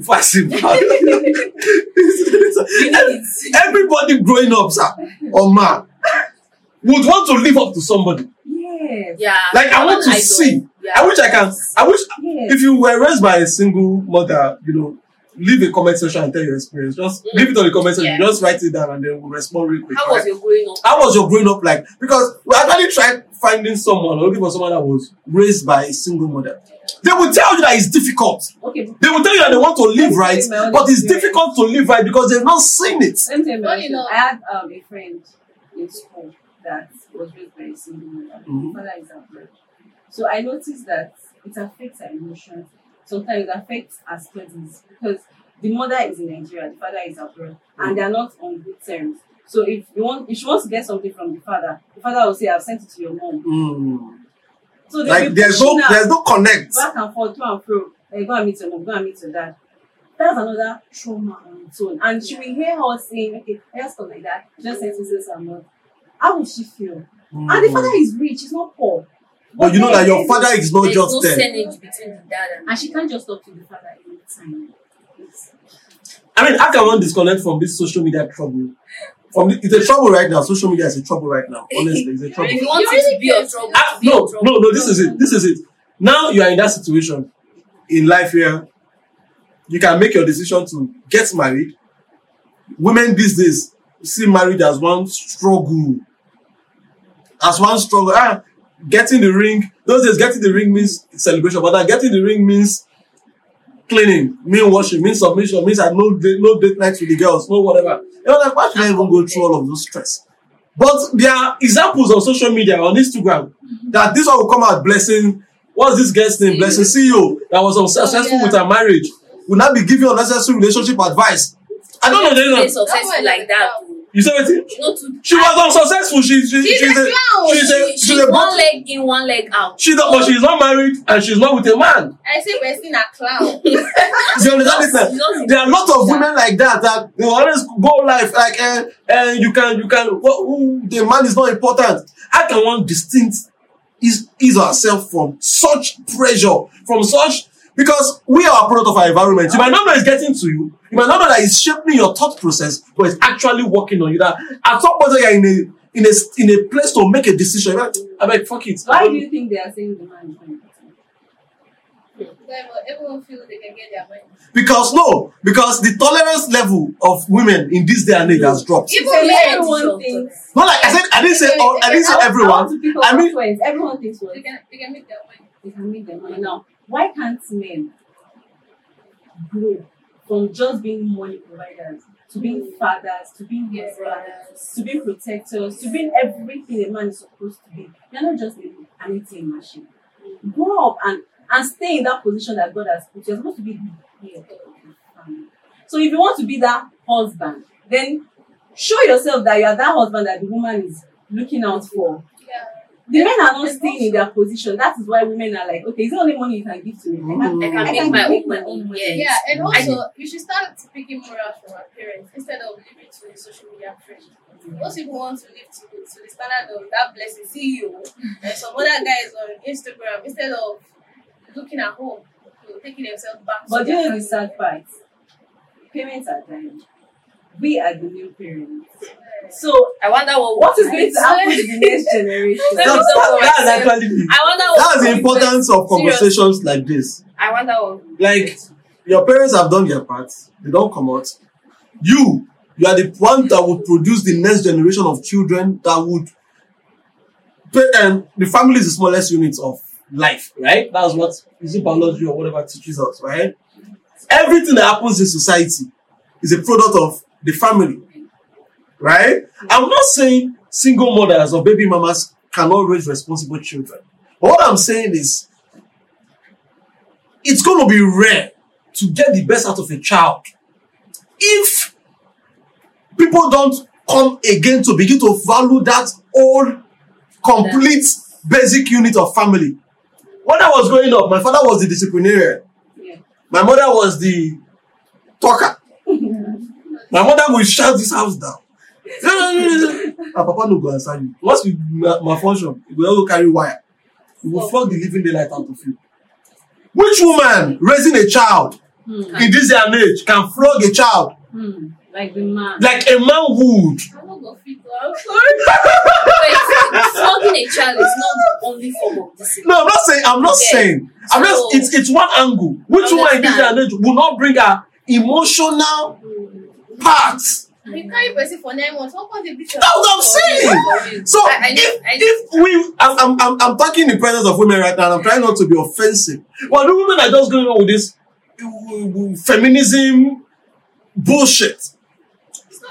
A: Fasting. Everybody growing up, sir, or man, would want to live up to somebody.
D: Yes.
B: yeah.
A: Like I want to
B: don't.
A: see.
B: Yeah.
A: I wish I can. I wish
D: Yes.
A: if you were raised by a single mother, you know, leave a comment section and tell your experience. Just
B: Mm.
A: leave it on the comment section.
B: Yeah.
A: Just write it down and then we'll respond real quick.
B: How
A: right?
B: was your growing up?
A: How was your growing up like? Because we actually tried finding someone or looking for someone that was raised by a single mother. They will tell you that it's difficult.
D: Okay.
A: They will tell you that they want to live right,
D: tell you my own
A: but it's
D: experience.
A: difficult to live right because they've not seen it.
D: Let me tell you my
C: Funny
D: story. I had um, a friend in school that was raised by a single mother.
A: Mhm.
D: The father is abroad. So I noticed that it affects her emotions. Sometimes it affects her studies because the mother is in Nigeria, the father is abroad, and they are not on good terms. So if you want, if she wants to get something from the father, the father will say, "I've sent it to your mom."
A: Mm.
D: So
A: Like there's no there's no connect.
D: back and forth, to and fro. Like, go and meet your mom, go and meet your dad. That's another trauma on its own. And she will hear her saying, okay, come like that. Just sentences and not. How will she feel? And the father is rich, he's not poor.
A: Mm. But you know that your
D: then-
A: father is not just
B: no
A: there.
B: percentage between the dad and
D: And she can't just talk to the father every time.
A: I mean, how can one disconnect from this social media trouble? From the, it's a trouble right now. Social media is a trouble right now. Honestly, it's a trouble.
B: If you want
C: You
B: it to
C: really
B: be your
C: can't
B: trouble,
A: Ah,
B: be
A: no,
B: trouble.
A: no, no. This is it. This is it. Now you are in that situation in life here. You can make your decision to get married. Women these days see marriage as one struggle. As one struggle. Ah, getting the ring. Those days, getting the ring means celebration, but now getting the ring means cleaning, mean washing, mean submission, means I no date, no date nights with the girls, no whatever. You know, like why should I even go through all of those stress? But there are examples on social media, on Instagram, that this one will come out blessing. What's this girl's name? Blessing CEO that was unsuccessful
C: yeah.
A: with her marriage. Will not be giving unnecessary relationship advice. I don't know. They know.
B: successful like that.
A: You say what?
B: Know,
A: She was unsuccessful. She, she,
C: She's
A: she's
C: a
A: she's a,
B: she,
A: she's
B: she's
A: a,
B: one leg in, one leg out.
A: she don't, but she's not married and she's not with a man.
C: I say we're seeing a clown.
A: You understand this? now?
B: You don't-
A: There are a lot of women like that that they always go life like, uh, uh, you can, you can, ooh, the man is not important. How can one distinct is is ourselves from such pressure, from such because we are a product of our environment. You might not know it's getting to you. You might not know that it's shaping your thought process, but it's actually working on you. That at some point you're in a in a in a place to make a decision. You're like, I mean, fuck it.
D: Why do you think they are saying the man is not important?
C: Yeah, but everyone feels they can get their money.
A: Because no, because the tolerance level of women in this day and age has dropped.
C: Even men,
D: everyone thinks.
A: Not like I said, I didn't say all, I didn't say everyone.
D: to pick up
A: I mean-
D: your points. everyone thinks what
C: they can they can make their money.
D: they can make their money now. Why can't men grow from just being money providers to being fathers, to being
C: Yeah.
D: husbands, to being protectors, to being everything a man is supposed to be? You're not just an ATM machine. Grow up and and stay in that position that God has put. you. You're supposed to be family. So if you want to be that husband, then show yourself that you are that husband that the woman is looking out for.
C: Yeah.
D: The men are not staying in their position. That is why women are like, okay, it's the only money you can give to me. I can-
B: I can
D: I
B: make
D: can
B: my
D: make
B: own
D: my
B: money.
D: own money.
B: Yes.
C: Yeah, and
B: I
C: also we should start picking morals from our parents instead of leaving to the social media friends. Most people want to live to, to the standard of that Blessing CEO and some other guys on Instagram instead of looking at home, you know, taking themselves back. to
D: But you know the sad part? Parents are dying. We are the new parents. So
B: I wonder what
D: what is going to happen to the next generation?
A: That's, that, that's actually the,
B: I wonder what
A: that's the importance of
B: Seriously.
A: conversations like this.
B: I wonder what
A: Like your parents have done their part, they don't come out. You, you are the one that would produce the next generation of children that would. pa- Um, the family is the smallest unit of life, right? That's what is it biology or whatever teaches us, right? Everything that happens in society is a product of the family, right? I'm not saying single mothers or baby mamas cannot raise responsible children. But what I'm saying is it's going to be rare to get the best out of a child if people don't come again to begin to value that old complete basic unit of family when i was growing up my father was the disciplinarian
D: Yeah.
A: my mother was the talker my mother will shut this house down my papa no go answer you once we ma- malfunction you go just carry wire you will fuck the living daylight out of you which woman raising a child
D: Hmm.
A: in this day and age can flog a child
D: Hmm. Like the man.
A: like a man would
C: I'm not gonna fit. I'm sorry.
B: Wait, flogging a child is not the only form of discipline.
A: no i'm not saying i'm not
B: Yeah.
A: saying i'm just it's it's one angle which woman in this day and age will not bring her emotional part
C: You carry person for nine months. How come the you?
A: That's what I'm saying. so
B: I- I
A: if,
B: I-
A: if we I'm, I'm i'm talking in the presence of women right now i'm trying not to be offensive but the women are just going on with this uh, feminism bullshit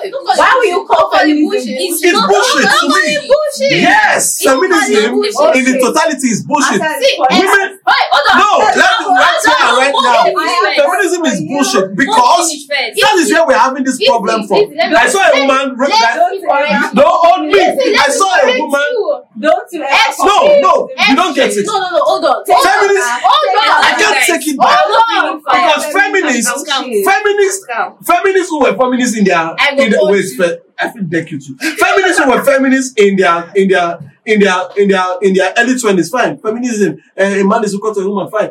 B: It's not a
C: Look at
D: Why
C: the
D: will you
C: bullshit.
D: call
C: the
D: feminism
C: bullshit.
B: It's
A: It's
B: not-
A: bullshit to me.
C: bullshit.
A: yes
C: It's
A: feminism
C: bullshit.
A: in the totality is bullshit
D: I-
C: See,
A: women
C: Wait, hold on.
A: no let
D: not-
A: right here right now feminism is bullshit because that is where we're having this problem from
C: listen, let me-
A: i saw a woman that
C: me correct
A: no on me i saw a woman
C: you.
D: Don't you ever
C: Ex-
A: no no
D: the-
A: you don't get it
C: No, no, no. Hold on. Hold on.
A: Feminist-
C: Hold on.
A: I can't take it back.
C: Hold on.
A: Because feminists, feminists, feminists who were feminists in their, in their
C: punch
A: fe- I feel deck you too. Feminists who were feminists in their, in their, in their, in their, in their early twenties, fine. Feminism, uh, a man is equal to a woman, fine.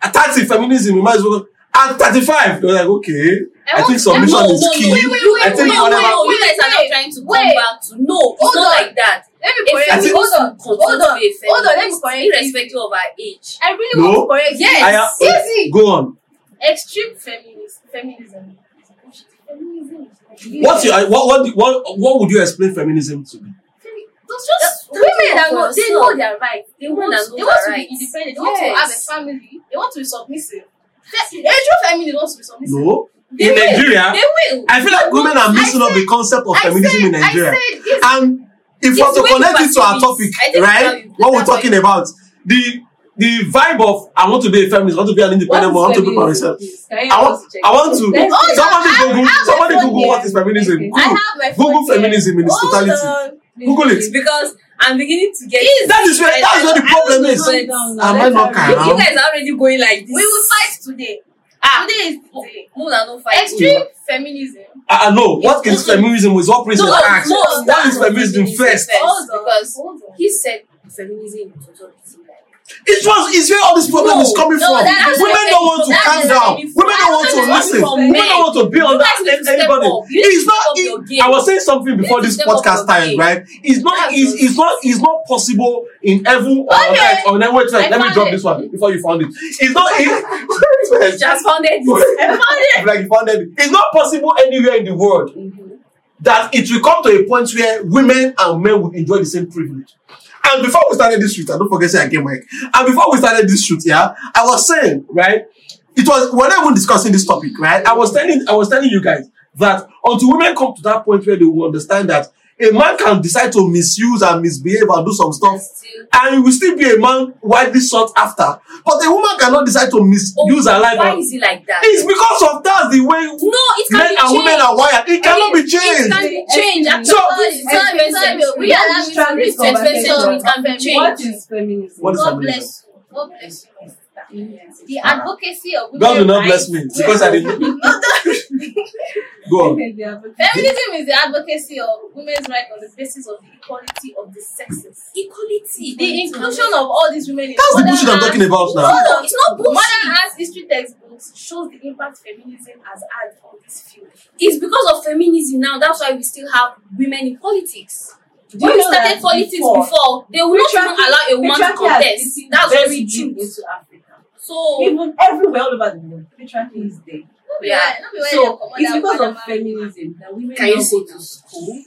A: At thirty, feminism, a man is equal. At thirty-five, they're like, okay, I think submission
B: no,
A: is
B: no,
A: key.
B: no, wait, wait, wait,
A: I think
B: wait,
A: whatever.
B: wait, you guys are not trying to come back to no, it's
C: Hold
B: not
C: on.
B: like that.
C: Let me correct you. Hold on. Hold on.
B: to be a
C: Hold on. Let me correct you.
B: irrespective of her age.
C: I really
A: No.
C: want to correct you.
B: Yes.
A: I have,
C: Easy.
A: go on.
C: Extreme feminist, feminism. Feminism is like-
A: What's your, what, what, what, what would you explain feminism to be?
C: Femi- just
B: That's
C: women that
B: for
C: know they
B: yourself.
C: know their right. They want,
B: that
C: they want
B: their
C: to be
B: rights.
C: independent. They want to have a family. They want to be submissive. Fe- A true feminist wants to be submissive.
A: No.
C: They
A: In
C: will.
A: Nigeria,
C: They will.
A: I feel like women are missing
C: I
A: up the concept of
C: I
A: feminism
C: said,
A: in Nigeria.
C: I said.
A: And if
B: It's
A: we're to
B: the way you
A: connect it to our topic,
B: I think that's how
A: right? What we're talking about, the the vibe of I want to be a feminist, I want to be an independent woman, I want to be for myself. I want I want to
D: Let's-
A: somebody
C: I-
A: Google
C: I
A: somebody
C: my phone
A: Google what is feminism.
D: Okay.
C: I
A: Google,
C: have my
A: Google feminism in its
C: Hold
A: totality.
C: on.
A: Google it.
B: Because I'm beginning to get.
A: That is where that's where the problem is.
B: But-
A: Am I not
B: You,
A: calm?
B: you guys are already going like this.
C: We will fight today.
B: Ah,
C: Today is the day.
B: more than no fight.
C: Extreme feminism.
A: Ah, ah, I know what is feminism is what Princess
B: No,
A: asked.
B: no,
A: What
B: that's
A: is feminism first?
C: Hold on.
B: Because
C: Hold on.
B: he said feminism in totality. Like,
A: It was it's where all this problem
B: No,
A: is coming
C: no,
A: from.
C: that is
A: Women don't want to
B: that
A: calm down. Women don't want to listen.
B: from
A: Women don't want to be
B: You
A: under
B: guys need to step
A: anybody.
B: up. You need to
A: It's not. it- I was saying something before
B: need
A: this podcast time,
B: game.
A: right? It's not. It's, it's not. It's not possible in heaven or on
C: Okay.
A: earth. Or then wait, wait, let me drop
C: it.
A: this one before you found it. It's not.
B: You
A: It,
B: just found it.
A: like you found it. It's not possible anywhere in the world
B: Mhm.
A: that it will come to a point where women and men will enjoy the same privilege. And before we started this shoot, I don't forget say again, Mike. And before we started this shoot, yeah, I was saying, right, it was we're not even discussing this topic, right? I was telling I was telling you guys that until women come to that point where they will understand that a man can decide to misuse and misbehave and do some stuff, and he will still be a man widely sought after. But a woman cannot decide to misuse
B: Oh,
A: her life.
B: Why
A: and-
B: is it like that?
A: It's because of that the way
B: No, it can
A: men
B: be
A: and women are wired. It cannot be changed.
B: It can be changed. Actually,
A: So-
B: this is
C: Sorry,
B: 21st
C: sorry, we are not
B: This
D: trying
B: is
D: to
B: 21st
D: conversation.
B: century. It can be
D: What
B: changed.
D: is feminism?
A: What is
C: God
A: feminism?
C: bless you. God bless you. The advocacy of women
A: God will not bless me because I didn't. Go on.
C: Feminism is the advocacy of women's rights on the basis of the equality of the sexes.
B: Equality.
C: The inclusion of all these women in
A: That's the
C: modern
A: bullshit I'm talking about now.
C: no, no,
B: It's not bullshit.
C: Modern arts history textbooks shows the impact feminism has had on this field.
B: It's because of feminism now. That's why we still have women in politics.
D: Do
B: When
D: you
B: we started politics
D: before-
B: before, they would not even allow a woman to
D: patriarchy has
B: contest. That's
D: very
B: just the
D: deep
B: truth.
D: into Africa.
B: So
D: Even everywhere all over the world, patriarchy is there.
B: Yeah.
D: So it's because of feminism that women
B: Can
D: now go to school.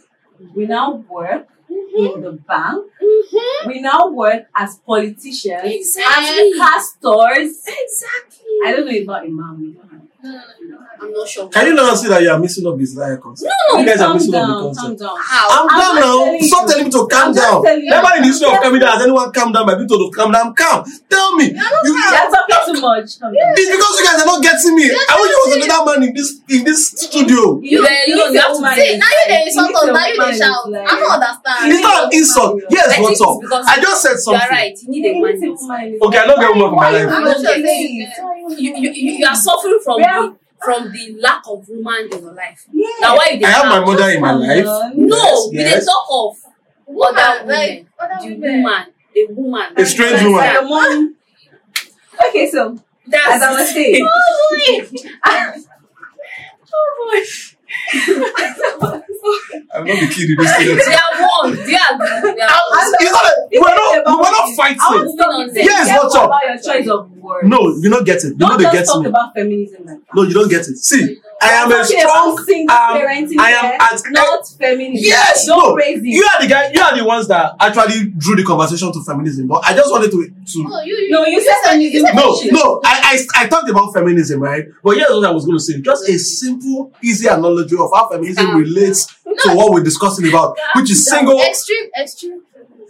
D: We now work
B: Mhm.
D: in the bank.
B: Mhm.
D: We now work as politicians,
B: Exactly.
D: as pastors.
B: Exactly.
D: I don't know about imam. We don't have.
C: No, no, no.
B: I'm not sure.
A: Can you not see that you are missing up this entire concept?
B: No,
A: you guys are
D: calm
A: missing up the
D: down, calm down.
B: How?
A: I'm
D: I'm
A: calm
D: not
A: now.
D: telling
A: Stop telling me to calm
D: I'm
A: down. Never in the history of comedy has anyone calm down by being told to calm down. Calm. Tell me. You,
D: You're talking too much. Calm down.
A: it's because you guys are not getting me. I wish you was another man in this in this studio.
B: You were alone. You have to
C: See, now you dey insult us, now you dey
D: It's
C: shout. I don't understand.
A: It's not an insult. Yes, what's
B: it's
A: up? I just said something.
B: You
A: something.
B: are right. You need a man.
A: Okay, I don't get woman for my life.
C: I'm not sure saying
B: You, you, you, you are suffering from
D: Yeah.
B: the from the lack of woman in your life.
D: Yeah.
B: Now why you
A: I have my mother in my life.
B: No,
A: Yes,
B: we dey
A: yes.
B: talk of
C: Woman,
B: other women.
C: like, other
B: The
C: women.
B: woman, a woman.
A: A strange
B: Like
A: woman.
B: that.
D: Mom. Okay, so
B: That's
D: as I was saying, oh, oh,
A: I'm not the kid in this thing.
B: They are one. They are. They are.
A: It's not a, we're not we're not
D: I
A: fighting.
D: want to talk
B: Yes,
D: yes,
A: what's up?
D: about your choice of words.
A: No, you don't get it. You know
D: don't
A: they
D: just
A: get
D: talk
A: me.
D: about feminism like that.
A: No, you don't get it. See, I am a strong.
D: about single
A: um,
D: parenting
A: I am
D: here,
A: at
D: not feminism.
A: Yes,
D: don't
A: no.
D: raise it.
A: You are the guy. You are the ones that actually drew the conversation to feminism. But I just wanted to to.
C: Oh, you, you,
D: No, you said feminism.
A: No, no. I, I I talked about feminism, right? But here's what I was going to say. Just a simple, easy analogy of how feminism
B: Um,
A: relates to what we're discussing about, which is single.
C: Extreme, extreme.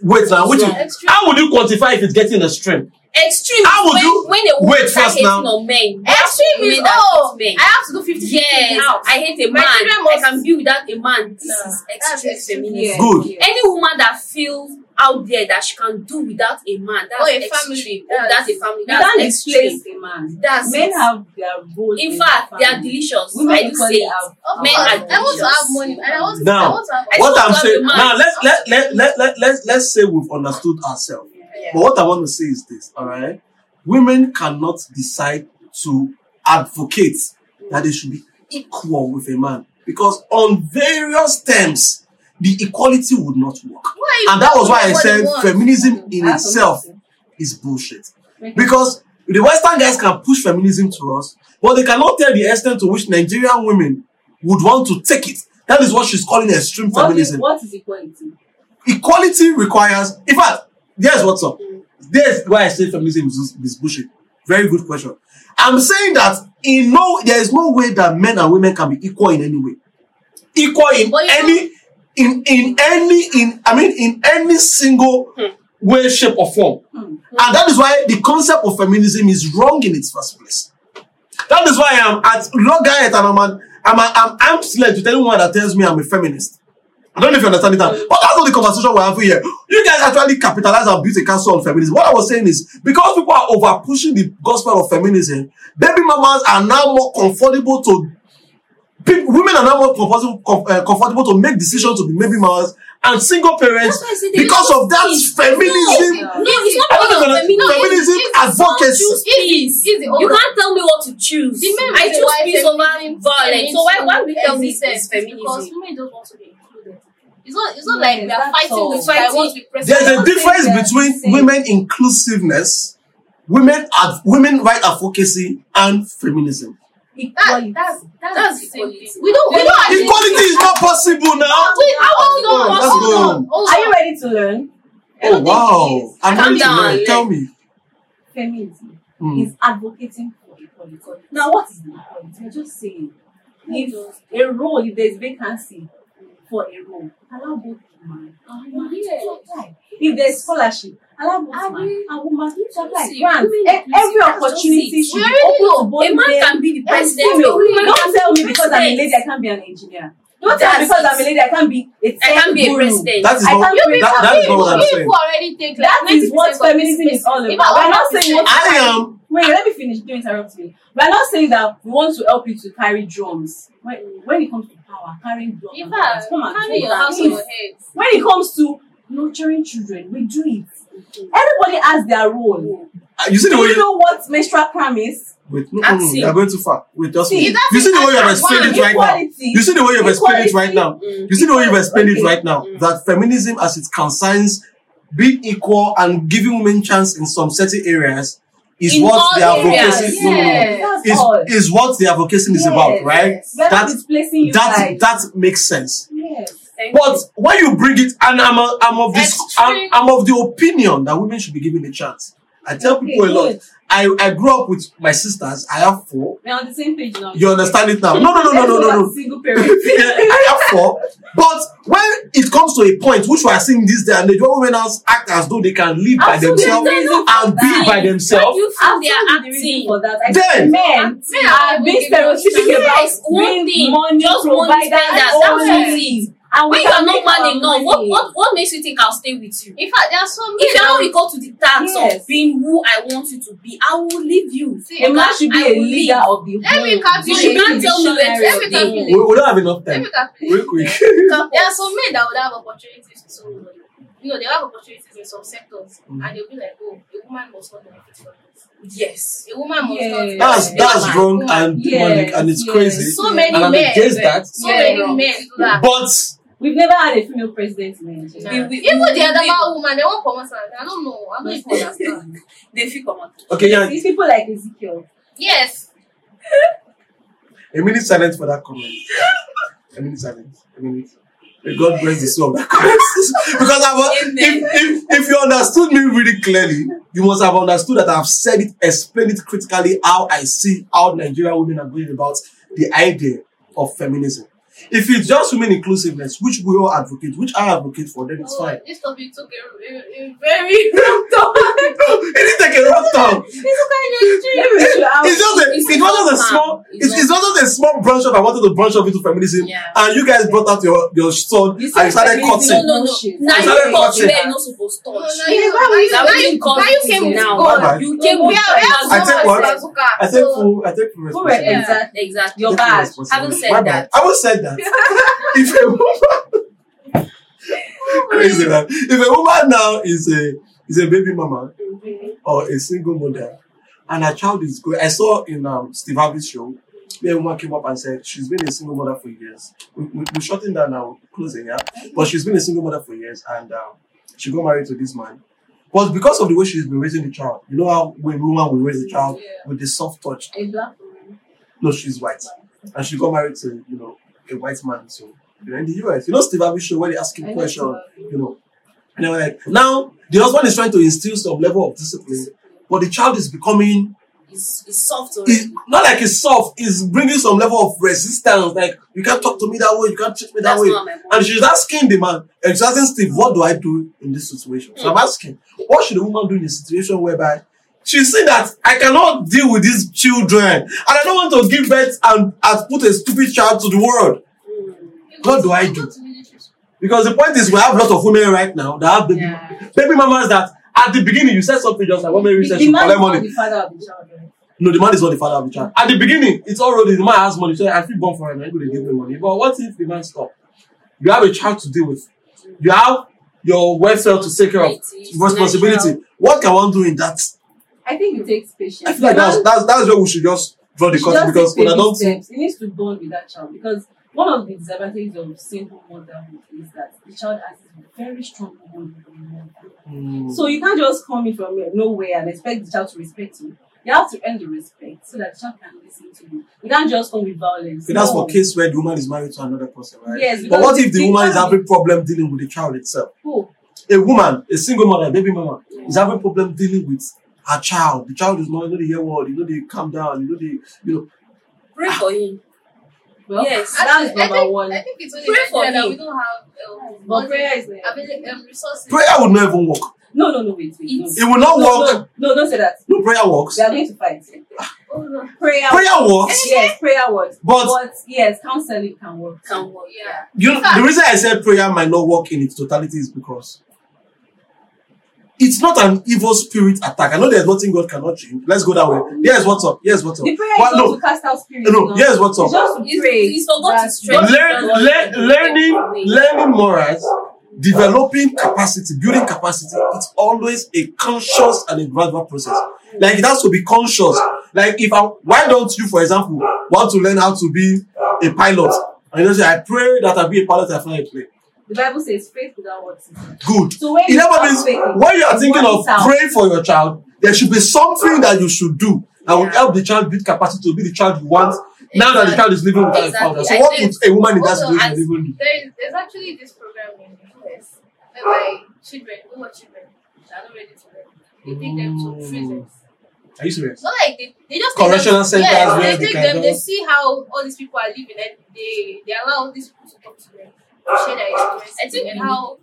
A: Wait now, which is, how would you quantify if it's getting extreme?
B: Extreme.
A: How would
B: when,
A: you-
B: when a woman
A: Wait first now.
B: on men?
C: Extreme is
B: women
C: oh,
B: hate men.
C: I have to do 50
B: Yes, I hate a
C: My
B: man.
C: children
B: I can be without a man. This
C: No,
B: is extreme
C: extreme.
B: feminism.
D: Yeah,
A: Good.
D: yeah.
B: Any woman that feels out there that she can do without a man, that's
C: Oh, a
B: extreme.
C: family.
B: Oh, that's a family.
D: You can't
B: That's extreme.
D: a man.
B: That's
D: Men
B: it.
D: have their role.
B: In
D: the
B: fact, they are delicious.
D: Women
B: I do say it.
D: have.
B: Men
C: course,
B: are
C: I want to have money. And I want to,
A: Now,
C: I want to have
B: I
A: What I'm saying now, let's let let let let let's let's say we've understood ourselves.
C: Yeah.
A: But what I want to say is this, all right? Women cannot decide to advocate that they should be equal with a man because on various terms the equality would not work.
C: Why
A: And that was why I said feminism in itself is bullshit. Because the Western guys can push feminism to us, but they cannot tell the extent to which Nigerian women would want to take it. That is what she's calling extreme
D: What is,
A: feminism.
D: what is equality?
A: Equality requires, in fact, there's what's up.
B: Mm.
A: There's why I say feminism is, is bullshit. Very good question. I'm saying that in no, there is no way that men and women can be equal in any way. Equal in any, in in any, in I mean, in any single
B: Hmm.
A: way, shape, or form.
D: Hmm.
A: And that is why the concept of feminism is wrong in its first place. That is why I'm at loggerhead and I'm an, I'm a, I'm arm's length with anyone that tells me I'm a feminist. I don't know if you understand it now. But that's not the conversation we're having here. You guys actually capitalize and build a castle on feminism. What I was saying is because people are over pushing the gospel of feminism, baby mamas are now more comfortable to Pe- women are now more comfortable, uh, comfortable to make decisions to be baby mothers and single parents
B: That's why I say they
A: because of that
B: choose
A: feminism.
B: No, it's not
A: I don't know,
B: feminism.
A: feminism
C: it's-
A: advocacy.
B: Choose peace.
C: It's the
B: You can't tell me what to choose.
C: The main
B: I choose
C: why
B: peace over
C: feminism
B: violence. So why why we tell me
C: existed
B: it's
C: is Because women don't want to be included. It's not. It's not
D: Yes,
C: like we are fighting
D: all.
C: with. I want to be president.
A: There's a difference between
D: same.
A: women inclusiveness, women ad- women right advocacy, and feminism.
C: That,
D: Equality.
C: that's that's,
B: That's
C: the same
B: equality.
C: thing. We don't. We don't. actually-
A: Equality is not possible now.
C: Wait, how
A: Oh,
C: hold on, hold
A: go.
C: on, hold
D: Are you ready to learn?
A: Oh wow! I'm
B: Calm
A: ready to
B: down,
A: learn.
B: let-
A: Tell me.
D: Feminism
A: Hmm.
D: is advocating for equality. Now, what is the equality? You're just saying if a role, if there's vacancy for a role, allow both man and woman to apply. If there's scholarship, allow both man
B: Agree.
D: and woman to apply.
B: See,
D: Grant,
B: women inclusive,
D: every opportunity
B: it.
D: should be open
C: know.
D: to both
B: A man
D: men
B: can be the
D: and
B: president.
D: female.
B: a
D: Don't tell me because I'm a lady I can't be an engineer. Don't tell me because. I'm a lady I can't be a
B: I can't be a
D: guru.
B: president.
A: That is
D: I
A: not.
D: can't
C: You
D: be-
C: people,
A: That, that is
C: you
A: not what I'm
C: people
A: saying.
C: already take like
D: That is
C: 90%
D: what feminism is all about. We're not saying what
A: I am.
D: Wait, let me finish. Don't interrupt me. We're not saying that we want to help you to carry drums. When, when it comes to power, carrying drums.
C: In
D: and
C: fact,
D: drums, come and
C: carry your house on your head.
D: When it comes to nurturing children, we do it. Everybody has their role.
A: Uh, You see
D: Do
A: the way
D: you
A: you.
D: know what menstrual cram is?
A: Wait, no, no, no, you're going too far. Wait, just
D: See,
A: wait. You see the way you have
C: one.
A: explained it right now. You see the way you've explained it right now.
B: Mm.
A: You see the way you've explained it right now.
B: Mm.
A: That feminism, as it concerns being equal and giving women chance in some certain areas, is
B: In
A: what
B: all
A: the
B: areas,
A: advocacy. No, no, no.
C: yeah.
D: That's all.
A: Is, is what the advocacy is
D: Yes.
A: about, right?
D: We're
A: That
D: displacing you
A: that that makes sense.
D: Yes.
B: Thank
A: But
B: you.
A: when you bring it, and I'm a, I'm of this, I'm, I'm of the opinion that women should be given a chance. I tell
D: Okay,
A: people a lot. I, I grew up with my sisters. I have four.
D: We're on the same page now.
A: You understand it now? No, no, no, no, no, no, no.
D: Single parent.
A: I have four. But when it comes to a point, which we are seeing this day and age, where women now act as though they can live by themselves
D: the reason
A: and be
D: that.
A: by themselves,
B: you feel they are
D: Absolutely the reason
B: acting.
D: for that. I
A: Then-
D: men
C: Men
D: are
C: are
D: being
C: giving us
D: about being money
B: just money
D: providers
B: spenders,
D: only.
B: That's it.
D: And
B: When you are not man enough, what, what what makes you think I'll stay with you?
C: In fact, there are some
B: If
C: men
B: you're not
C: that-
B: equal to the task
D: Yes.
B: of being who I want you to be, I will leave you.
C: See,
D: A man should be
B: I
D: a leader
B: leave.
D: of the home.
C: Let me calculate.
B: You should not tell me where to
C: Let me
B: stay.
A: we, we don't have enough
C: Let
A: time.
C: me calculate.
A: Real quick.
C: There are some men that would have opportunities to some women. You know, they have opportunities in some sectors,
A: Mm.
C: and they'll be like, "Oh, a woman must not benefit from this.
B: Yes.
C: A woman must
D: Yeah.
C: not."
A: That's
C: benefit
A: that's
C: from
A: wrong
C: this.
A: and
D: Yes,
A: demonic and it's
D: yes.
A: crazy.
C: So many
A: And I'm
C: men.
A: against that.
C: So
B: Yeah,
C: many
B: wrong.
C: men do that.
A: But
D: We've never had a female president in Nigeria.
C: Yeah.
B: we-
C: Even the other
B: we-
C: woman, they won't come outside. I don't know. I don't even understand.
B: They feel come out.
A: okay, yeah,
D: These people like Ezekiel.
C: yes.
A: a minute silence for that comment. A minute silence. A minute. May God bless the soul of that comment. because I've, if, if, if you understood me really clearly, you must have understood that I've said it, explained it critically how I see how Nigerian women are going about the idea of feminism. If it's just women inclusiveness, which we all advocate, which I advocate for, then it's
C: Oh,
A: fine.
C: This topic took a, a, a very long time.
A: it didn't take a long time.
C: This kind of extreme.
D: Maybe we should have-
A: It's just a,
B: It's
A: it wasn't a small, it's,
B: It's
A: it's not just a small branch off. I wanted to branch off into feminism,
B: Yeah.
A: and you guys brought out your your sword
D: You
A: and you started cutting.
B: No, no, no. Now you
A: started
B: touch
A: cutting.
B: where you're not supposed to touch.
C: now you,
B: Now
C: now
B: you
C: you,
B: come
C: you came
B: now. You came with
C: are,
A: I take what? I take
C: So-
A: full, I take full responsibility.
D: reckons
B: Exactly.
D: You're bad.
A: responsibility.
B: Haven't said that.
A: I haven't said that. if a woman, crazy man. If a woman now is a is a baby mama or a single mother, and her child is going, I saw in um Steve Harvey's show. Where a woman came up and said she's been a single mother for years. We, we, we're shutting down now, closing, yeah. But she's been a single mother for years, and um, she got married to this man. But because of the way she's been raising the child, you know how when a woman will raise the child
C: Yeah.
A: with the soft touch.
D: A black woman.
A: No, she's white, and she got married to you know a white man. So you know in the US, you know Steve Harvey show where they ask him question, you know, and they were like, now the husband is trying to instill some level of discipline, but the child is becoming
B: It's, it's soft
A: it's not like it's soft, it's bringing some level of resistance. Like you can't talk to me that way, you can't treat me that
B: That's
A: way.
B: not my point.
A: And she's asking the man, asking Steve, what do I do in this situation? So I'm asking, what should a woman do in a situation whereby she's saying that I cannot deal with these children and I don't want to give birth and, and put a stupid child to the world? What do I do?
C: go to military school.
A: Because the point is, we have a lot of women right now that have baby,
B: Yeah.
A: baby mamas that at the beginning you said something just like when Mary said she collect money.
D: the father of the child, right?
A: No, the man is not the father of the child. At the beginning, it's already the man has money. So I feel born for him. I'm going to give him money. But what if the man stop? You have a child to deal with. You have your welfare to take care of. Responsibility. What can one do in that?
D: I think it takes patience.
A: I feel like that's that's that's where we should just draw the
D: You
A: curtain because
D: take
A: when I
D: baby
A: don't
D: steps. It needs to bond with that child because one of the disadvantages of single motherhood is that the child has a very strong bond with the mother.
A: Mm.
D: So you can't just come in from nowhere and expect the child to respect you. You have to earn the respect so that the child can listen to you. You can't just come with violence.
A: Okay, that's
D: No.
A: for case where the woman is married to another person, right?
D: Yes,
A: But what if the
D: the
A: woman is
D: child-
A: having problem dealing with the child itself?
D: Who?
A: A woman, a single mother, a baby mama,
B: Yeah.
A: is having problem dealing with her child. The child is not, you know, they hear word, you know, they calm down, you know, they, you know,
B: Pray for him.
D: Well,
B: Yes.
D: that's
C: Actually, I
D: number
C: think,
D: one.
C: I think it's only
B: Pray for
C: Nigeria that
B: him.
C: we don't have um,
D: But prayer is
C: available um, resources.
A: prayer would not even work.
D: No, no, no, wait, wait. No.
A: It will not
D: no,
A: work.
D: no, no, don't say that.
A: No, prayer works.
D: We are going to fight.
C: Oh, no.
D: Prayer,
A: Prayer works,
D: Yes, prayer works.
A: but
D: But yes, counseling can work.
B: Can work.
C: Yeah.
A: you know, the reason I said prayer might not work in its totality is because it's not an evil spirit attack. I know there's nothing God cannot change. Let's go that way. Yes, what's up? Yes, what's up?
D: The prayer
A: But
D: is not
A: no,
D: to cast out spirits.
A: no, yes, what's up?
D: just to pray.
B: it's for God to
D: that
B: strengthen
A: Learn, learn, learning, learning morals, developing capacity, building capacity. It's always a conscious and a gradual process. Like it has to be conscious. Like if I, why don't you, for example, want to learn how to be a pilot? And you know, say, I pray that I be a pilot and fly a plane.
D: The Bible says faith without works is dead.
A: Good.
D: So when
A: It
D: you
A: never means
D: faith,
A: when you are thinking of praying for your child, there should be something that you should do that will help the child build capacity to be the child you want. Now that the child is living without a
B: Exactly.
A: father. So
B: I
A: what would a woman in that situation even do?
C: There is, there's actually this program in the US whereby children, who are children, that are not ready to learn, they take them to
A: Mm.
C: prisons.
A: Are you serious?
C: Not like they, they just take
A: Correctional
C: them,
A: centers
C: yeah,
A: where
C: they
A: they
C: take them, they see how all these people are living and they, they allow all these people to talk to them, share their experiences
B: I think
C: and
B: we
C: how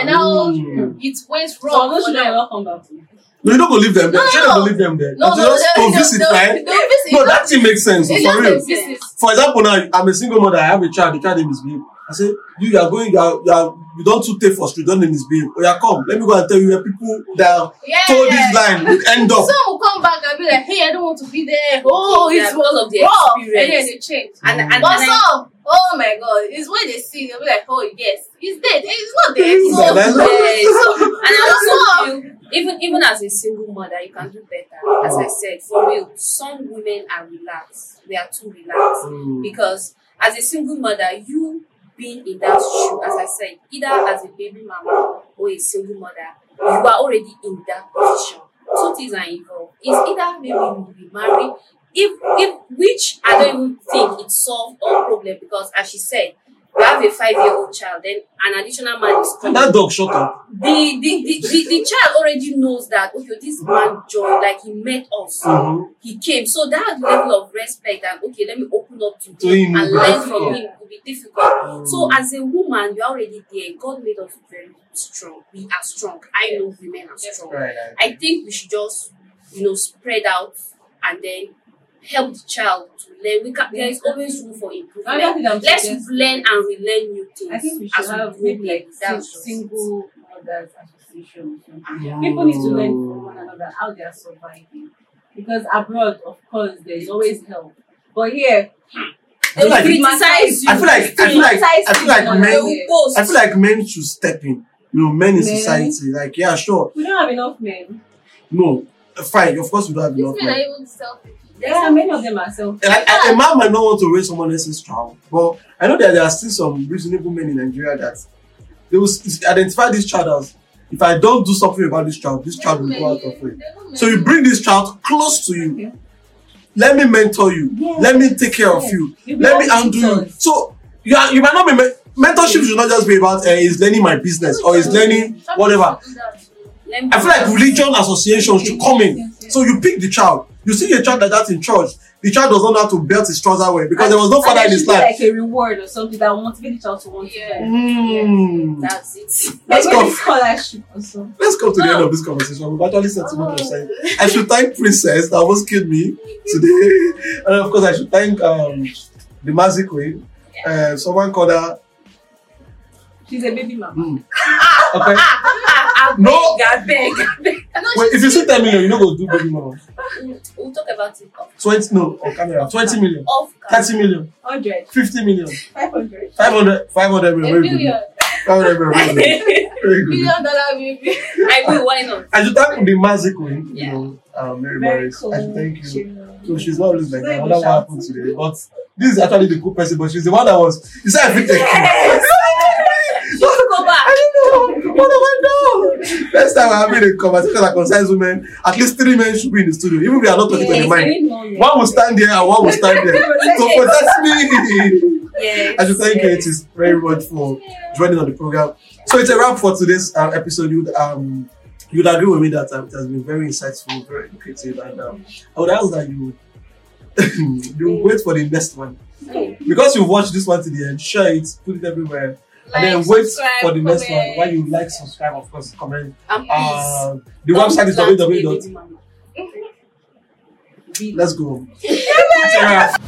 C: and how
A: Mm.
C: it went wrong.
D: those
C: for
D: children
C: them.
D: will not come back to you.
A: No, you don't go leave them there.
C: No,
A: Shouldn't go leave them there.
C: No,
A: to
C: no,
A: just
C: they-
A: to
C: they-
A: visit,
C: they-
A: right?
C: they visit.
A: No, that thing makes sense.
C: It's
A: For real.
C: visit.
A: For example, now I'm a single mother. I have a child. The child name is Babe. I say, you, you are going. You are, you, are, you don't too take for street. Don't name is Babe. Oh yeah, come. Let me go and tell you where people that
C: Yeah.
A: told this line will end up.
C: Some will come back and be like, hey, I don't want to be there. Oh,
B: Yeah,
C: it's
B: because of the
C: rough. And then
B: experience.
C: they change.
B: And, and, and
C: But
B: I,
C: some, oh my god, it's when they see, they'll be like, oh yes, he's dead. He's not dead.
A: It's
C: So,
A: dead.
C: so,
B: and I also
C: some,
B: feel even even as a single mother, you can do better. As I said, for real, some women are relaxed. They are too relaxed
A: Mm.
B: because as a single mother, you being in that shoe, as I said, either as a baby mama or a single mother, you are already in that position. Two things are involved. It's either maybe you will be married, if if which I don't even think it solved all problem? Because as she said, you have a five year old child, then an additional man is coming.
A: That dog shut up.
B: the the, the, the the child already knows that okay this man joined like he met us.
A: Mhm.
B: he came. So that level of respect and okay let me open up to
A: To
B: him and learn from him will be difficult.
A: Mm.
B: so as a woman you're already there. God made us very strong. We are strong. I know women are strong.
A: Right, right.
B: i think we should just you know spread out and then help the child to learn we can there is always room for
D: Another
B: improvement
D: thing I'm
B: let's
D: suggesting-
B: learn and relearn new things
D: I think we should have
B: grow
D: maybe like
B: That's
D: sing- single mothers association. or something. People need to learn from one another how they are surviving. Because abroad, of course, there's always help. But here,
A: I feel like
B: criticize you.
A: I feel like I feel like I feel like men. I feel like men should step in. You know, men in
D: Men?
A: society. Like, yeah, sure.
D: we don't have enough men.
A: No, fine. Of course, we don't have
C: these
A: enough
C: men are
A: men.
C: even selfish.
D: Yeah, many of them are selfish.
A: I, a man might not want to raise someone else's child, but I know that there are still some reasonable men in Nigeria that they will identify this child as if I don't do something about this child, this child will go out of way. So you bring this child close to you.
D: Okay.
A: Let me mentor you.
D: Yes.
A: Let me take care of you. Let me undo you. So you are, you might not be me- mentorship should not just be about uh, is learning my business or is learning whatever. I feel like religion association should come in. So you pick the child. You see a child like that in church. The child does not know how to belt his trouser well because there was no father in his
D: should be
A: life.
D: like a reward or something that will motivate the child to want
C: Yeah.
D: to learn.
A: Mm.
B: That's it.
A: Let's
D: Maybe
A: go.
D: a scholarship also.
A: Let's come to the end of this conversation. We've actually said too much of. I should thank Princess that almost killed me today. And of course, I should thank um, the Mazi Queen. Uh, someone called her.
D: She's a baby mama.
A: Mm. Okay.
B: I
A: No.
B: beg, I beg, I beg.
C: No,
A: Wait, if you see 10 million, you know go do baby mama.
B: We'll talk about it off,
A: 20, no, on camera. 20 million,
B: off camera.
A: 30 million,
D: 100,
A: 50 million,
D: 500.
A: 500, 500
C: A
A: million. Very good. 500 million. Very good.
C: Million dollar baby.
B: I will. Why not?
A: I should thank the Mazi Queen, you
B: Yeah.
A: know, um, Mary
D: Very
A: Morris.
D: cool.
A: I should thank you.
D: Chill.
A: So she's not always like I wonder what happened today. But this is actually the cool person, but she's the one that was. You said I fit the
B: Go back.
A: I don't know. What have I done? Next time we're having a conversation that concerns women, at least three men should be in the studio. Even if we are not talking to
B: Yes,
A: the
D: I
A: mic.
D: need knowledge.
A: One will stand there and one will stand there. so protect me.
B: Yes.
A: I should thank you. It is very much for joining on the program. So it's a wrap for today's um, episode. You'd um you'd agree with me that um, it has been very insightful, very educative, and um, I would ask that you you wait for the next one because you've watched this one to the end. Share it, put it everywhere, and then wait for the next one. While you like, subscribe, of course, comment.
B: And please.
A: Uh, the website is
B: plan to be a
A: www. Let's go. It's a wrap.